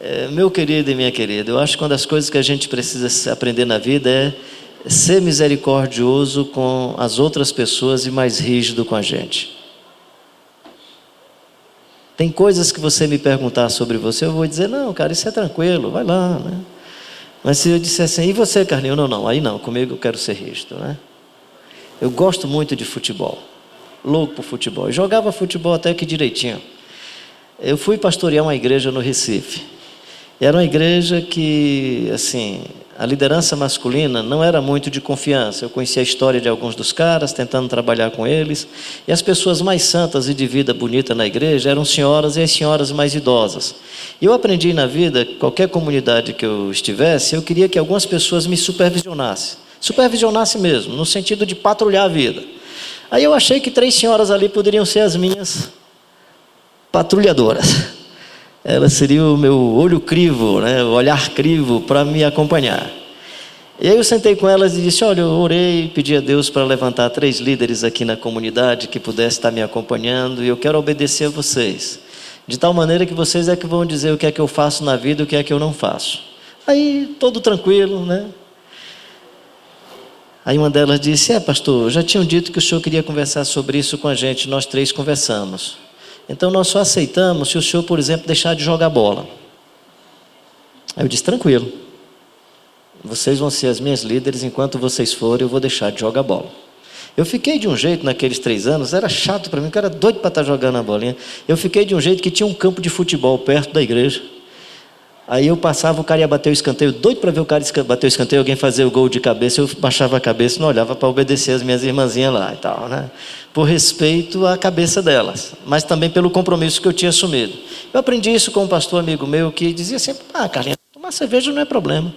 É, meu querido e minha querida, eu acho que uma das coisas que a gente precisa aprender na vida é ser misericordioso com as outras pessoas e mais rígido com a gente. Tem coisas que você me perguntar sobre você, eu vou dizer, não, cara, isso é tranquilo, vai lá, né? Mas se eu disser assim, e você, Carlinhos? Não, não, aí não, comigo eu quero ser rígido, né? Eu gosto muito de futebol, louco por futebol. Eu jogava futebol até que direitinho. Eu fui pastorear uma igreja no Recife. Era uma igreja que, assim, a liderança masculina não era muito de confiança. Eu conhecia a história de alguns dos caras, tentando trabalhar com eles. E as pessoas mais santas e de vida bonita na igreja eram senhoras e as senhoras mais idosas. E eu aprendi na vida, qualquer comunidade que eu estivesse, eu queria que algumas pessoas me supervisionassem. supervisionasse mesmo, no sentido de patrulhar a vida. Aí eu achei que três senhoras ali poderiam ser as minhas patrulhadoras. Elas seriam o meu olho crivo, né, o olhar crivo para me acompanhar. E aí eu sentei com elas e disse: Olha, eu orei pedi a Deus para levantar três líderes aqui na comunidade que pudessem estar me acompanhando e eu quero obedecer a vocês. De tal maneira que vocês é que vão dizer o que é que eu faço na vida e o que é que eu não faço. Aí, todo tranquilo, né? Aí uma delas disse: É, pastor, já tinham dito que o senhor queria conversar sobre isso com a gente, nós três conversamos. Então nós só aceitamos se o senhor, por exemplo, deixar de jogar bola. Aí eu disse: Tranquilo. Vocês vão ser as minhas líderes, enquanto vocês forem, eu vou deixar de jogar bola. Eu fiquei de um jeito naqueles três anos, era chato para mim, eu era doido para estar jogando a bolinha. Eu fiquei de um jeito que tinha um campo de futebol perto da igreja. Aí eu passava, o cara ia bater o escanteio, doido para ver o cara bater o escanteio, alguém fazer o gol de cabeça, eu baixava a cabeça e não olhava para obedecer as minhas irmãzinhas lá e tal, né? Por respeito à cabeça delas, mas também pelo compromisso que eu tinha assumido. Eu aprendi isso com um pastor amigo meu que dizia sempre: Ah, Carlinhos, tomar cerveja não é problema.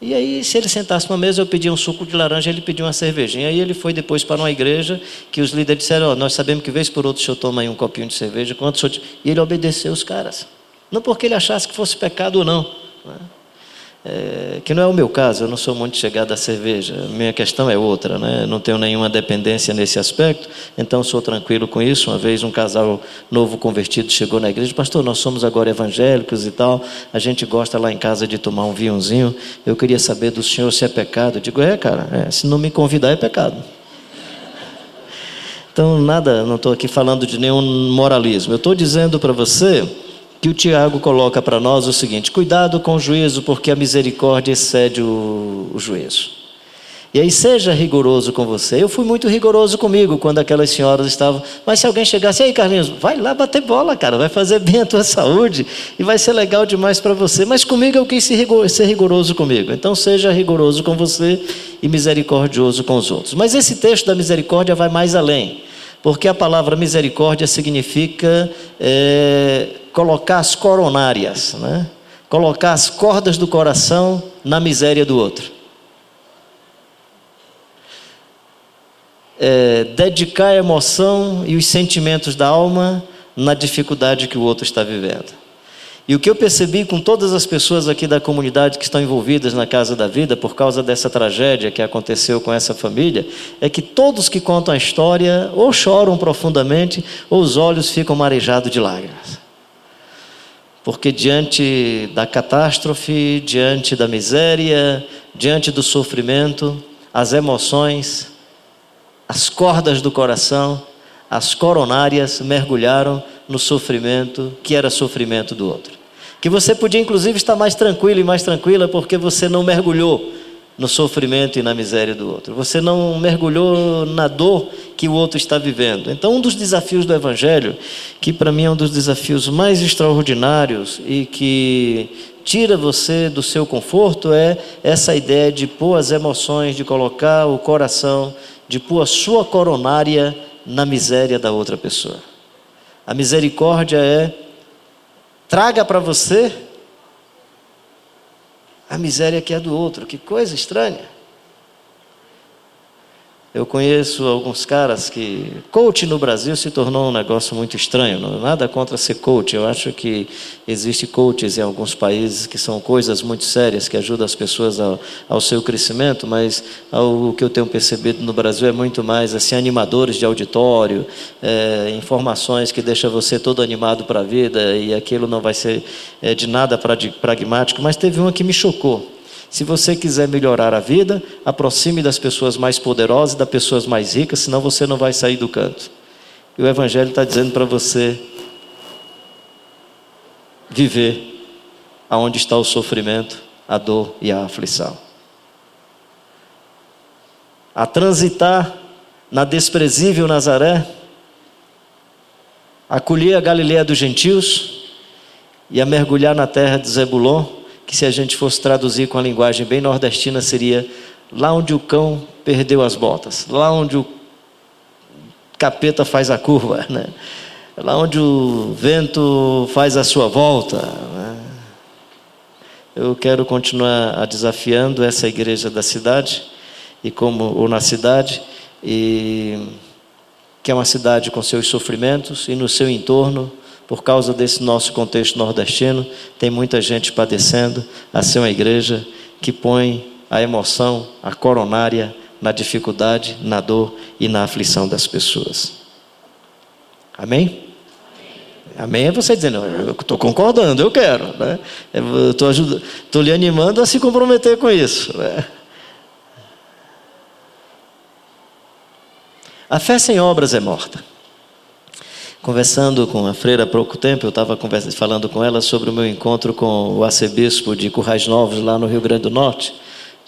E aí, se ele sentasse numa mesa, eu pedia um suco de laranja, ele pedia uma cervejinha. Aí ele foi depois para uma igreja que os líderes disseram: oh, Nós sabemos que vez por outro o senhor toma aí um copinho de cerveja. Quanto senhor... E ele obedeceu os caras. Não porque ele achasse que fosse pecado ou não. Né? É, que não é o meu caso, eu não sou muito chegado à cerveja, minha questão é outra, né? não tenho nenhuma dependência nesse aspecto, então sou tranquilo com isso. Uma vez um casal novo convertido chegou na igreja, pastor, nós somos agora evangélicos e tal, a gente gosta lá em casa de tomar um vinhozinho, eu queria saber do senhor se é pecado. Eu digo, é cara, é, se não me convidar é pecado. Então, nada, não estou aqui falando de nenhum moralismo, eu estou dizendo para você que o Tiago coloca para nós o seguinte: cuidado com o juízo, porque a misericórdia excede o, o juízo. E aí seja rigoroso com você. Eu fui muito rigoroso comigo quando aquelas senhoras estavam. Mas se alguém chegasse, aí Carlinhos, vai lá bater bola, cara, vai fazer bem a tua saúde e vai ser legal demais para você. Mas comigo eu quis ser rigoroso comigo. Então seja rigoroso com você e misericordioso com os outros. Mas esse texto da misericórdia vai mais além, porque a palavra misericórdia significa é, colocar as coronárias, né? colocar as cordas do coração na miséria do outro. É, dedicar a emoção e os sentimentos da alma na dificuldade que o outro está vivendo. E o que eu percebi com todas as pessoas aqui da comunidade que estão envolvidas na Casa da Vida por causa dessa tragédia que aconteceu com essa família, é que todos que contam a história ou choram profundamente ou os olhos ficam marejados de lágrimas porque diante da catástrofe, diante da miséria, diante do sofrimento, as emoções, as cordas do coração, as coronárias mergulharam no sofrimento que era sofrimento do outro. Que você podia inclusive estar mais tranquilo e mais tranquila porque você não mergulhou no sofrimento e na miséria do outro. Você não mergulhou na dor que o outro está vivendo. Então, um dos desafios do Evangelho, que para mim é um dos desafios mais extraordinários e que tira você do seu conforto, é essa ideia de pôr as emoções, de colocar o coração, de pôr a sua coronária na miséria da outra pessoa. A misericórdia é traga para você a miséria que é do outro. Que coisa estranha. Eu conheço alguns caras que. Coach no Brasil se tornou um negócio muito estranho. Não, nada contra ser coach. Eu acho que existe coaches em alguns países que são coisas muito sérias que ajudam as pessoas ao, ao seu crescimento, mas o que eu tenho percebido no Brasil é muito mais assim animadores de auditório, é, informações que deixam você todo animado para a vida e aquilo não vai ser é, de nada pragmático. Mas teve uma que me chocou. Se você quiser melhorar a vida, aproxime das pessoas mais poderosas, das pessoas mais ricas, senão você não vai sair do canto. E o Evangelho está dizendo para você viver aonde está o sofrimento, a dor e a aflição. A transitar na desprezível Nazaré, acolher a Galileia dos gentios e a mergulhar na terra de Zebulon que se a gente fosse traduzir com a linguagem bem nordestina seria lá onde o cão perdeu as botas, lá onde o capeta faz a curva, né? lá onde o vento faz a sua volta. Né? Eu quero continuar desafiando essa igreja da cidade e como ou na cidade e que é uma cidade com seus sofrimentos e no seu entorno por causa desse nosso contexto nordestino, tem muita gente padecendo, a ser uma igreja que põe a emoção, a coronária na dificuldade, na dor e na aflição das pessoas. Amém? Amém é você dizendo, eu estou concordando, eu quero. Né? Estou lhe animando a se comprometer com isso. Né? A fé sem obras é morta. Conversando com a freira há pouco tempo, eu estava falando com ela sobre o meu encontro com o arcebispo de Currais Novos, lá no Rio Grande do Norte.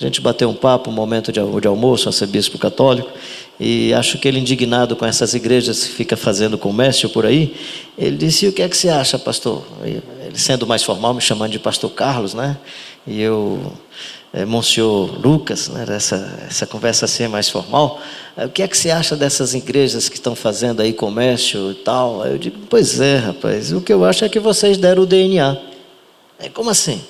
A gente bateu um papo, um momento de, de almoço, arcebispo católico, e acho que ele, indignado com essas igrejas que fica fazendo comércio por aí, ele disse: O que é que você acha, pastor? Ele, sendo mais formal, me chamando de pastor Carlos, né? E eu é, Monsenhor Lucas, né, essa, essa conversa assim é mais formal, é, o que é que você acha dessas igrejas que estão fazendo aí comércio e tal? Aí eu digo, pois é, rapaz, o que eu acho é que vocês deram o DNA. É, como assim?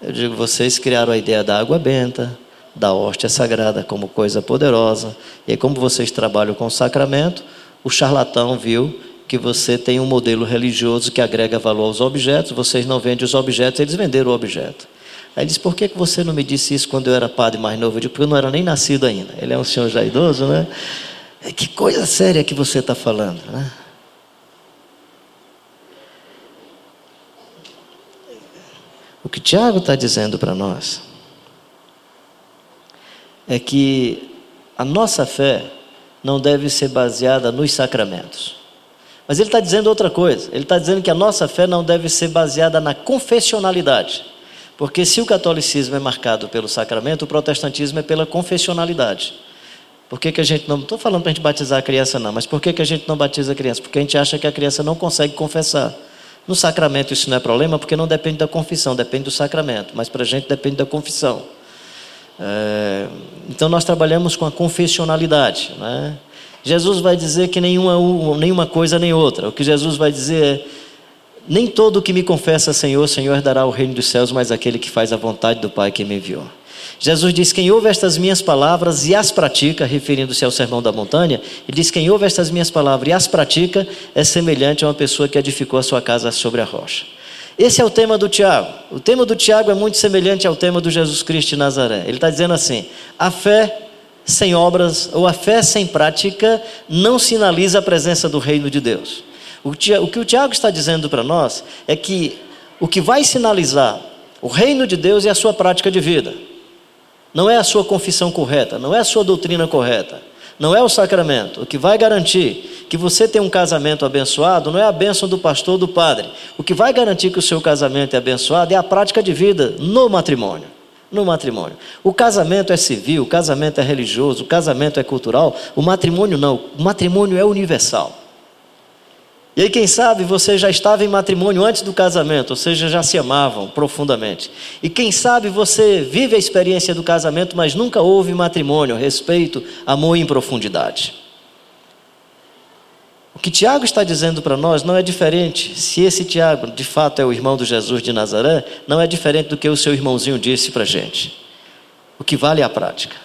Eu digo, vocês criaram a ideia da água benta, da hóstia sagrada como coisa poderosa, e como vocês trabalham com o sacramento, o charlatão viu que você tem um modelo religioso que agrega valor aos objetos, vocês não vendem os objetos, eles venderam o objeto. Aí ele disse: Por que você não me disse isso quando eu era padre mais novo? Eu disse: Porque eu não era nem nascido ainda. Ele é um senhor já idoso, né? Que coisa séria que você está falando, né? O que Tiago está dizendo para nós é que a nossa fé não deve ser baseada nos sacramentos. Mas ele está dizendo outra coisa. Ele está dizendo que a nossa fé não deve ser baseada na confessionalidade. Porque se o catolicismo é marcado pelo sacramento, o protestantismo é pela confessionalidade. Por que, que a gente não. Estou falando para a gente batizar a criança, não, mas por que, que a gente não batiza a criança? Porque a gente acha que a criança não consegue confessar. No sacramento isso não é problema, porque não depende da confissão, depende do sacramento. Mas para a gente depende da confissão. É... então nós trabalhamos com a confessionalidade. Né? Jesus vai dizer que nenhuma, nenhuma coisa nem outra. O que Jesus vai dizer é nem todo o que me confessa Senhor, Senhor dará o reino dos céus, mas aquele que faz a vontade do Pai que me enviou. Jesus diz: Quem ouve estas minhas palavras e as pratica, referindo-se ao sermão da montanha, ele diz: Quem ouve estas minhas palavras e as pratica é semelhante a uma pessoa que edificou a sua casa sobre a rocha. Esse é o tema do Tiago. O tema do Tiago é muito semelhante ao tema do Jesus Cristo de Nazaré. Ele está dizendo assim: a fé sem obras ou a fé sem prática não sinaliza a presença do reino de Deus. O que o Tiago está dizendo para nós é que o que vai sinalizar o reino de Deus é a sua prática de vida. Não é a sua confissão correta, não é a sua doutrina correta, não é o sacramento. O que vai garantir que você tem um casamento abençoado não é a bênção do pastor ou do padre. O que vai garantir que o seu casamento é abençoado é a prática de vida no matrimônio. No matrimônio. O casamento é civil, o casamento é religioso, o casamento é cultural, o matrimônio não. O matrimônio é universal. E aí, quem sabe você já estava em matrimônio antes do casamento, ou seja, já se amavam profundamente. E quem sabe você vive a experiência do casamento, mas nunca houve matrimônio, respeito, amor em profundidade. O que Tiago está dizendo para nós não é diferente. Se esse Tiago, de fato, é o irmão do Jesus de Nazaré, não é diferente do que o seu irmãozinho disse para a gente. O que vale é a prática.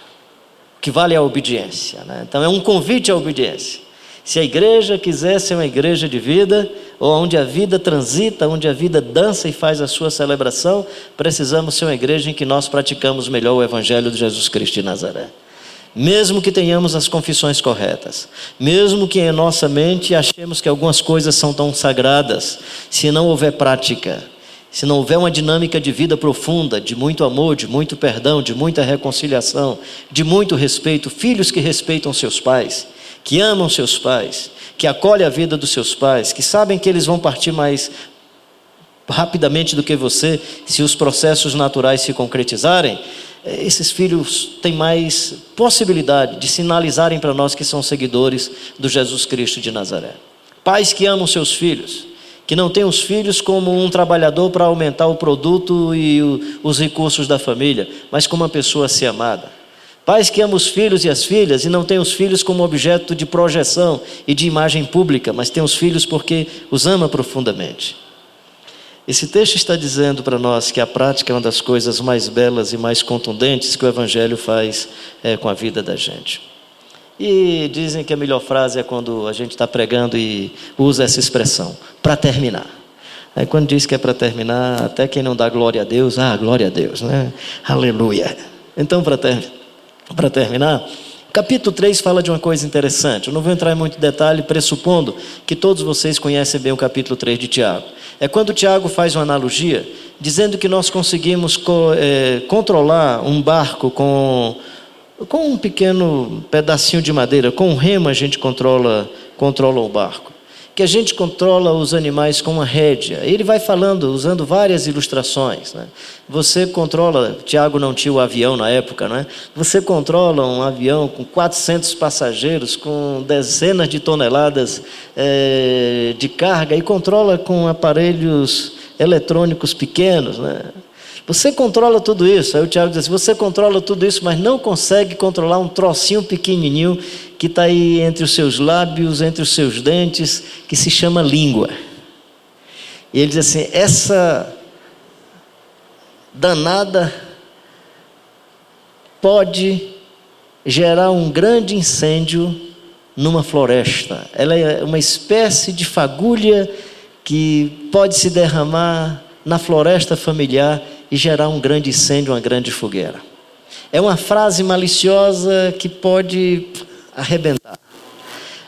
O que vale é a obediência. Né? Então, é um convite à obediência. Se a igreja quiser ser uma igreja de vida, ou onde a vida transita, onde a vida dança e faz a sua celebração, precisamos ser uma igreja em que nós praticamos melhor o Evangelho de Jesus Cristo de Nazaré. Mesmo que tenhamos as confissões corretas, mesmo que em nossa mente achemos que algumas coisas são tão sagradas, se não houver prática, se não houver uma dinâmica de vida profunda, de muito amor, de muito perdão, de muita reconciliação, de muito respeito, filhos que respeitam seus pais, que amam seus pais, que acolhem a vida dos seus pais, que sabem que eles vão partir mais rapidamente do que você se os processos naturais se concretizarem, eh, esses filhos têm mais possibilidade de sinalizarem para nós que são seguidores do Jesus Cristo de Nazaré. Pais que amam seus filhos, que não têm os filhos como um trabalhador para aumentar o produto e os recursos da família, mas como uma pessoa a ser amada. Pais que amam os filhos e as filhas e não têm os filhos como objeto de projeção e de imagem pública, mas têm os filhos porque os ama profundamente. Esse texto está dizendo para nós que a prática é uma das coisas mais belas e mais contundentes que o Evangelho faz é, com a vida da gente. E dizem que a melhor frase é quando a gente está pregando e usa essa expressão, para terminar. Aí quando diz que é para terminar, até quem não dá glória a Deus, ah, glória a Deus, né? Aleluia. Então, para ter, terminar, capítulo 3 fala de uma coisa interessante. Eu não vou entrar em muito detalhe, pressupondo que todos vocês conhecem bem o capítulo 3 de Tiago. É quando Tiago faz uma analogia, dizendo que nós conseguimos é, controlar um barco com, com um pequeno pedacinho de madeira, com um remo a gente controla, controla o barco que a gente controla os animais com uma rédea. Ele vai falando, usando várias ilustrações. Né? Você controla, Tiago não tinha o avião na época, né? você controla um avião com 400 passageiros, com dezenas de toneladas é, de carga, e controla com aparelhos eletrônicos pequenos. Né? Você controla tudo isso. Aí o Tiago diz assim: você controla tudo isso, mas não consegue controlar um trocinho pequenininho que está aí entre os seus lábios, entre os seus dentes, que se chama língua. E ele diz assim: essa danada pode gerar um grande incêndio numa floresta. Ela é uma espécie de fagulha que pode se derramar na floresta familiar e gerar um grande incêndio, uma grande fogueira. É uma frase maliciosa que pode arrebentar.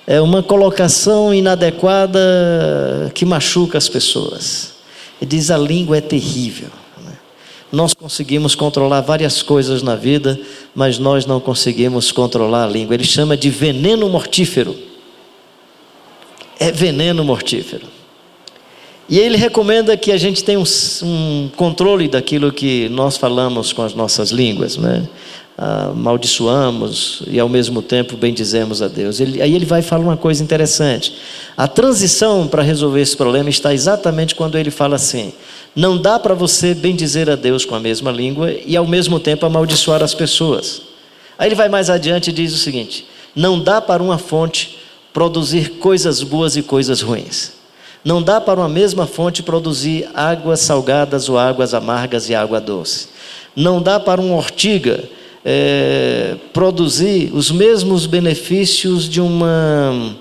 É uma colocação inadequada que machuca as pessoas. E diz: a língua é terrível. Nós conseguimos controlar várias coisas na vida, mas nós não conseguimos controlar a língua. Ele chama de veneno mortífero. É veneno mortífero. E ele recomenda que a gente tenha um, um, controle daquilo que nós falamos com as nossas línguas, né? Ah, e ao mesmo tempo bendizemos a Deus. Ele, aí ele vai falar uma coisa interessante. A transição para resolver esse problema está exatamente quando ele fala assim: não dá para você bendizer a Deus com a mesma língua e ao mesmo tempo amaldiçoar as pessoas. Aí ele vai mais adiante e diz o seguinte: não dá para uma fonte produzir coisas boas e coisas ruins. Não dá para uma mesma fonte produzir águas salgadas ou águas amargas e água doce. Não dá para uma ortiga é, produzir os mesmos benefícios de uma.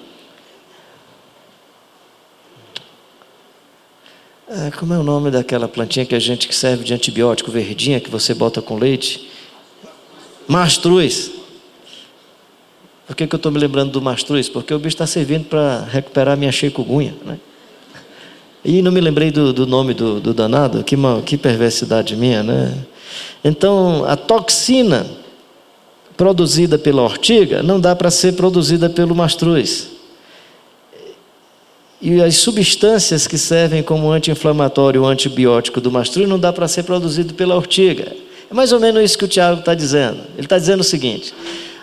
É, como é o nome daquela plantinha que a gente que serve de antibiótico verdinha que você bota com leite? Mastruz. Por que, que eu estou me lembrando do mastruz? Porque o bicho está servindo para recuperar minha chikungunya, né? E não me lembrei do, do nome do, do danado, que, que perversidade minha, né? Então, a toxina produzida pela ortiga não dá para ser produzida pelo mastruz. E as substâncias que servem como anti-inflamatório ou antibiótico do mastruz não dá para ser produzido pela ortiga. É mais ou menos isso que o Tiago está dizendo. Ele está dizendo o seguinte: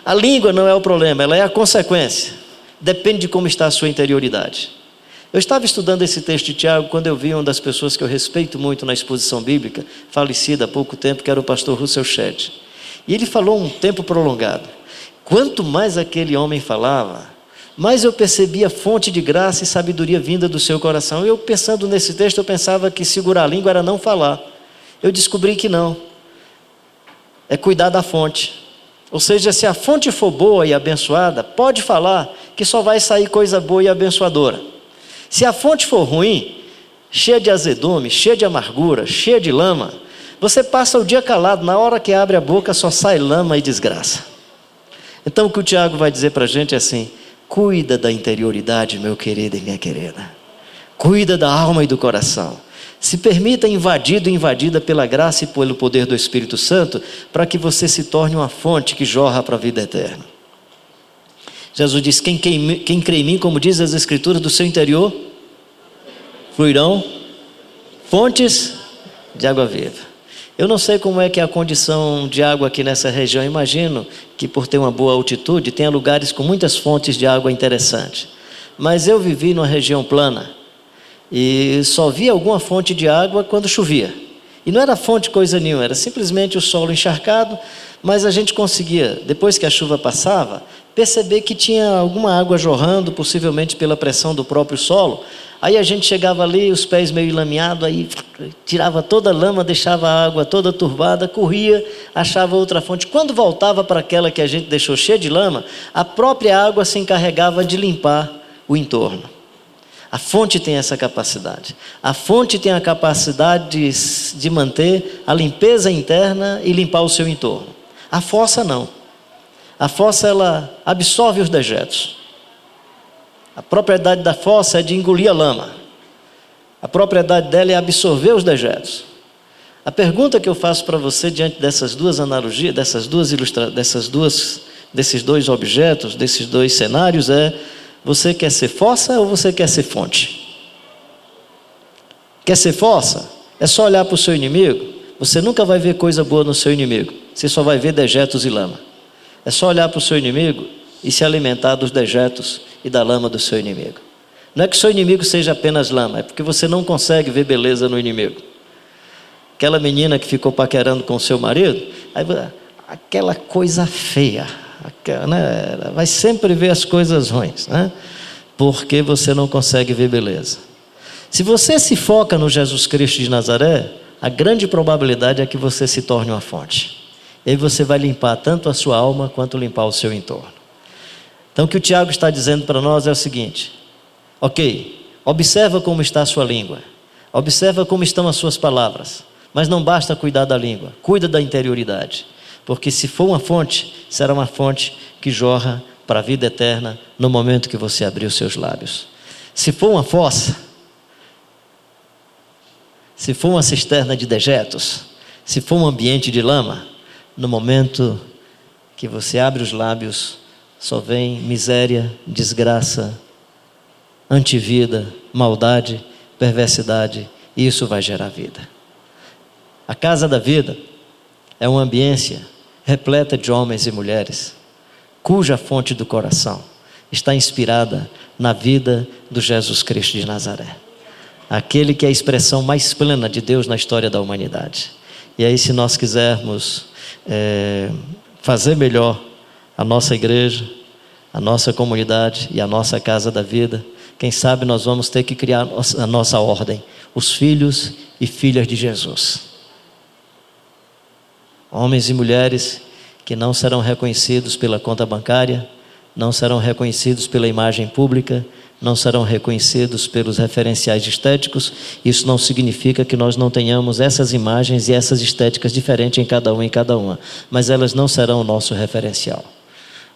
a língua não é o problema, ela é a consequência. Depende de como está a sua interioridade. Eu estava estudando esse texto de Tiago quando eu vi uma das pessoas que eu respeito muito na exposição bíblica, falecida há pouco tempo, que era o pastor Russell Shedd. E ele falou um tempo prolongado. Quanto mais aquele homem falava, mais eu percebia fonte de graça e sabedoria vinda do seu coração. Eu pensando nesse texto, eu pensava que segurar a língua era não falar. Eu descobri que não. É cuidar da fonte. Ou seja, se a fonte for boa e abençoada, pode falar que só vai sair coisa boa e abençoadora. Se a fonte for ruim, cheia de azedume, cheia de amargura, cheia de lama, você passa o dia calado, na hora que abre a boca só sai lama e desgraça. Então o que o Tiago vai dizer para a gente é assim: cuida da interioridade, meu querido e minha querida. Cuida da alma e do coração. Se permita invadido e invadida pela graça e pelo poder do Espírito Santo, para que você se torne uma fonte que jorra para a vida eterna. Jesus diz: quem, quem, quem crê em mim, como diz as Escrituras, do seu interior fluirão fontes de água viva. Eu não sei como é que é a condição de água aqui nessa região. imagino que por ter uma boa altitude tenha lugares com muitas fontes de água interessantes. Mas eu vivi numa região plana e só via alguma fonte de água quando chovia. E não era fonte coisa nenhuma, era simplesmente o solo encharcado, mas a gente conseguia, depois que a chuva passava, perceber que tinha alguma água jorrando, possivelmente pela pressão do próprio solo. Aí a gente chegava ali, os pés meio lameados, aí tirava toda a lama, deixava a água toda turbada, corria, achava outra fonte. Quando voltava para aquela que a gente deixou cheia de lama, a própria água se encarregava de limpar o entorno. A fonte tem essa capacidade. A fonte tem a capacidade de, de manter a limpeza interna e limpar o seu entorno. A fossa não. A fossa ela absorve os dejetos. A propriedade da fossa é de engolir a lama. A propriedade dela é absorver os dejetos. A pergunta que eu faço para você diante dessas duas analogias, dessas duas ilustrações, dessas duas, desses dois objetos, desses dois cenários é: você quer ser fossa ou você quer ser fonte? Quer ser fossa? É só olhar para o seu inimigo. Você nunca vai ver coisa boa no seu inimigo. Você só vai ver dejetos e lama. É só olhar para o seu inimigo e se alimentar dos dejetos e da lama do seu inimigo. Não é que o seu inimigo seja apenas lama, é porque você não consegue ver beleza no inimigo. Aquela menina que ficou paquerando com seu marido, aí, aquela coisa feia, aquela, né? vai sempre ver as coisas ruins, né? porque você não consegue ver beleza. Se você se foca no Jesus Cristo de Nazaré, a grande probabilidade é que você se torne uma fonte. E você vai limpar tanto a sua alma quanto limpar o seu entorno. Então o que o Tiago está dizendo para nós é o seguinte: ok, observa como está a sua língua, observa como estão as suas palavras, mas não basta cuidar da língua, cuida da interioridade, porque se for uma fonte, será uma fonte que jorra para a vida eterna no momento que você abrir os seus lábios. Se for uma fossa, se for uma cisterna de dejetos, se for um ambiente de lama, no momento que você abre os lábios, só vem miséria, desgraça, antivida, maldade, perversidade, e isso vai gerar vida. A casa da vida é uma ambiência repleta de homens e mulheres, cuja fonte do coração está inspirada na vida do Jesus Cristo de Nazaré. Aquele que é a expressão mais plena de Deus na história da humanidade. E aí, se nós quisermos é, fazer melhor a nossa igreja, a nossa comunidade e a nossa casa da vida, quem sabe nós vamos ter que criar a nossa ordem, os filhos e filhas de Jesus. Homens e mulheres que não serão reconhecidos pela conta bancária, não serão reconhecidos pela imagem pública, não serão reconhecidos pelos referenciais estéticos. Isso não significa que nós não tenhamos essas imagens e essas estéticas diferentes em cada um e cada uma, mas elas não serão o nosso referencial.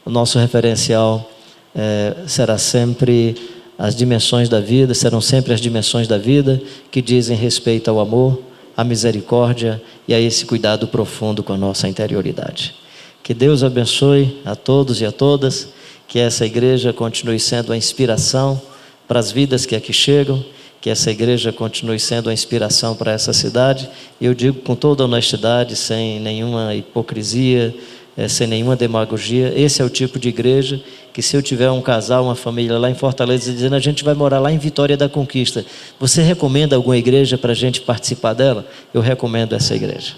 O nosso referencial é, será sempre as dimensões da vida, serão sempre as dimensões da vida que dizem respeito ao amor, à misericórdia e a esse cuidado profundo com a nossa interioridade. Que Deus abençoe a todos e a todas que essa igreja continue sendo a inspiração para as vidas que aqui chegam, que essa igreja continue sendo a inspiração para essa cidade. Eu digo com toda honestidade, sem nenhuma hipocrisia, eh, sem nenhuma demagogia, esse é o tipo de igreja que se eu tiver um casal, uma família lá em Fortaleza dizendo a gente vai morar lá em Vitória da Conquista, você recomenda alguma igreja para a gente participar dela? Eu recomendo essa igreja.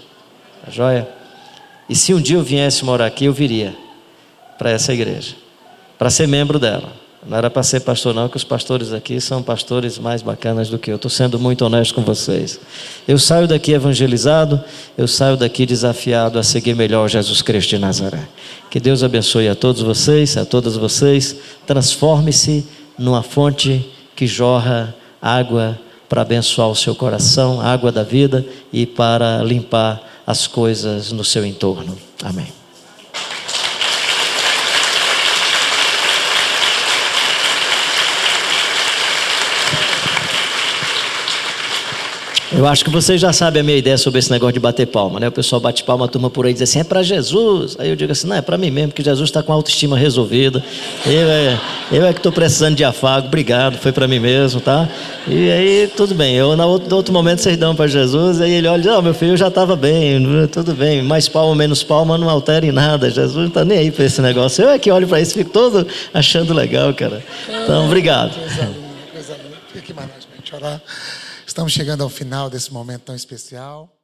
Tá joia? E se um dia eu viesse morar aqui, eu viria para essa igreja para ser membro dela. Não era para ser pastor, não, que os pastores aqui são pastores mais bacanas do que eu. Estou sendo muito honesto com vocês. Eu saio daqui evangelizado, eu saio daqui desafiado a seguir melhor Jesus Cristo de Nazaré. Que Deus abençoe a todos vocês, a todas vocês. Transforme-se numa fonte que jorra água para abençoar o seu coração, água da vida e para limpar as coisas no seu entorno. Amém. Eu acho que vocês já sabem a minha ideia sobre esse negócio de bater palma, né? O pessoal bate palma, a turma por aí diz assim, é para Jesus. Aí eu digo assim, não, é para mim mesmo, porque Jesus está com a autoestima resolvida. Eu é, eu é que estou precisando de afago, obrigado, foi para mim mesmo, tá? E aí, tudo bem. Eu, no outro, no outro momento, vocês dão para Jesus, aí ele olha e diz, oh, meu filho, eu já estava bem, tudo bem, mais palma, menos palma, não altera em nada. Jesus não está nem aí para esse negócio. Eu é que olho para isso fico todo achando legal, cara. Então, obrigado. Coisa linda, coisa linda. Fica aqui mais a gente orar. Estamos chegando ao final desse momento tão especial.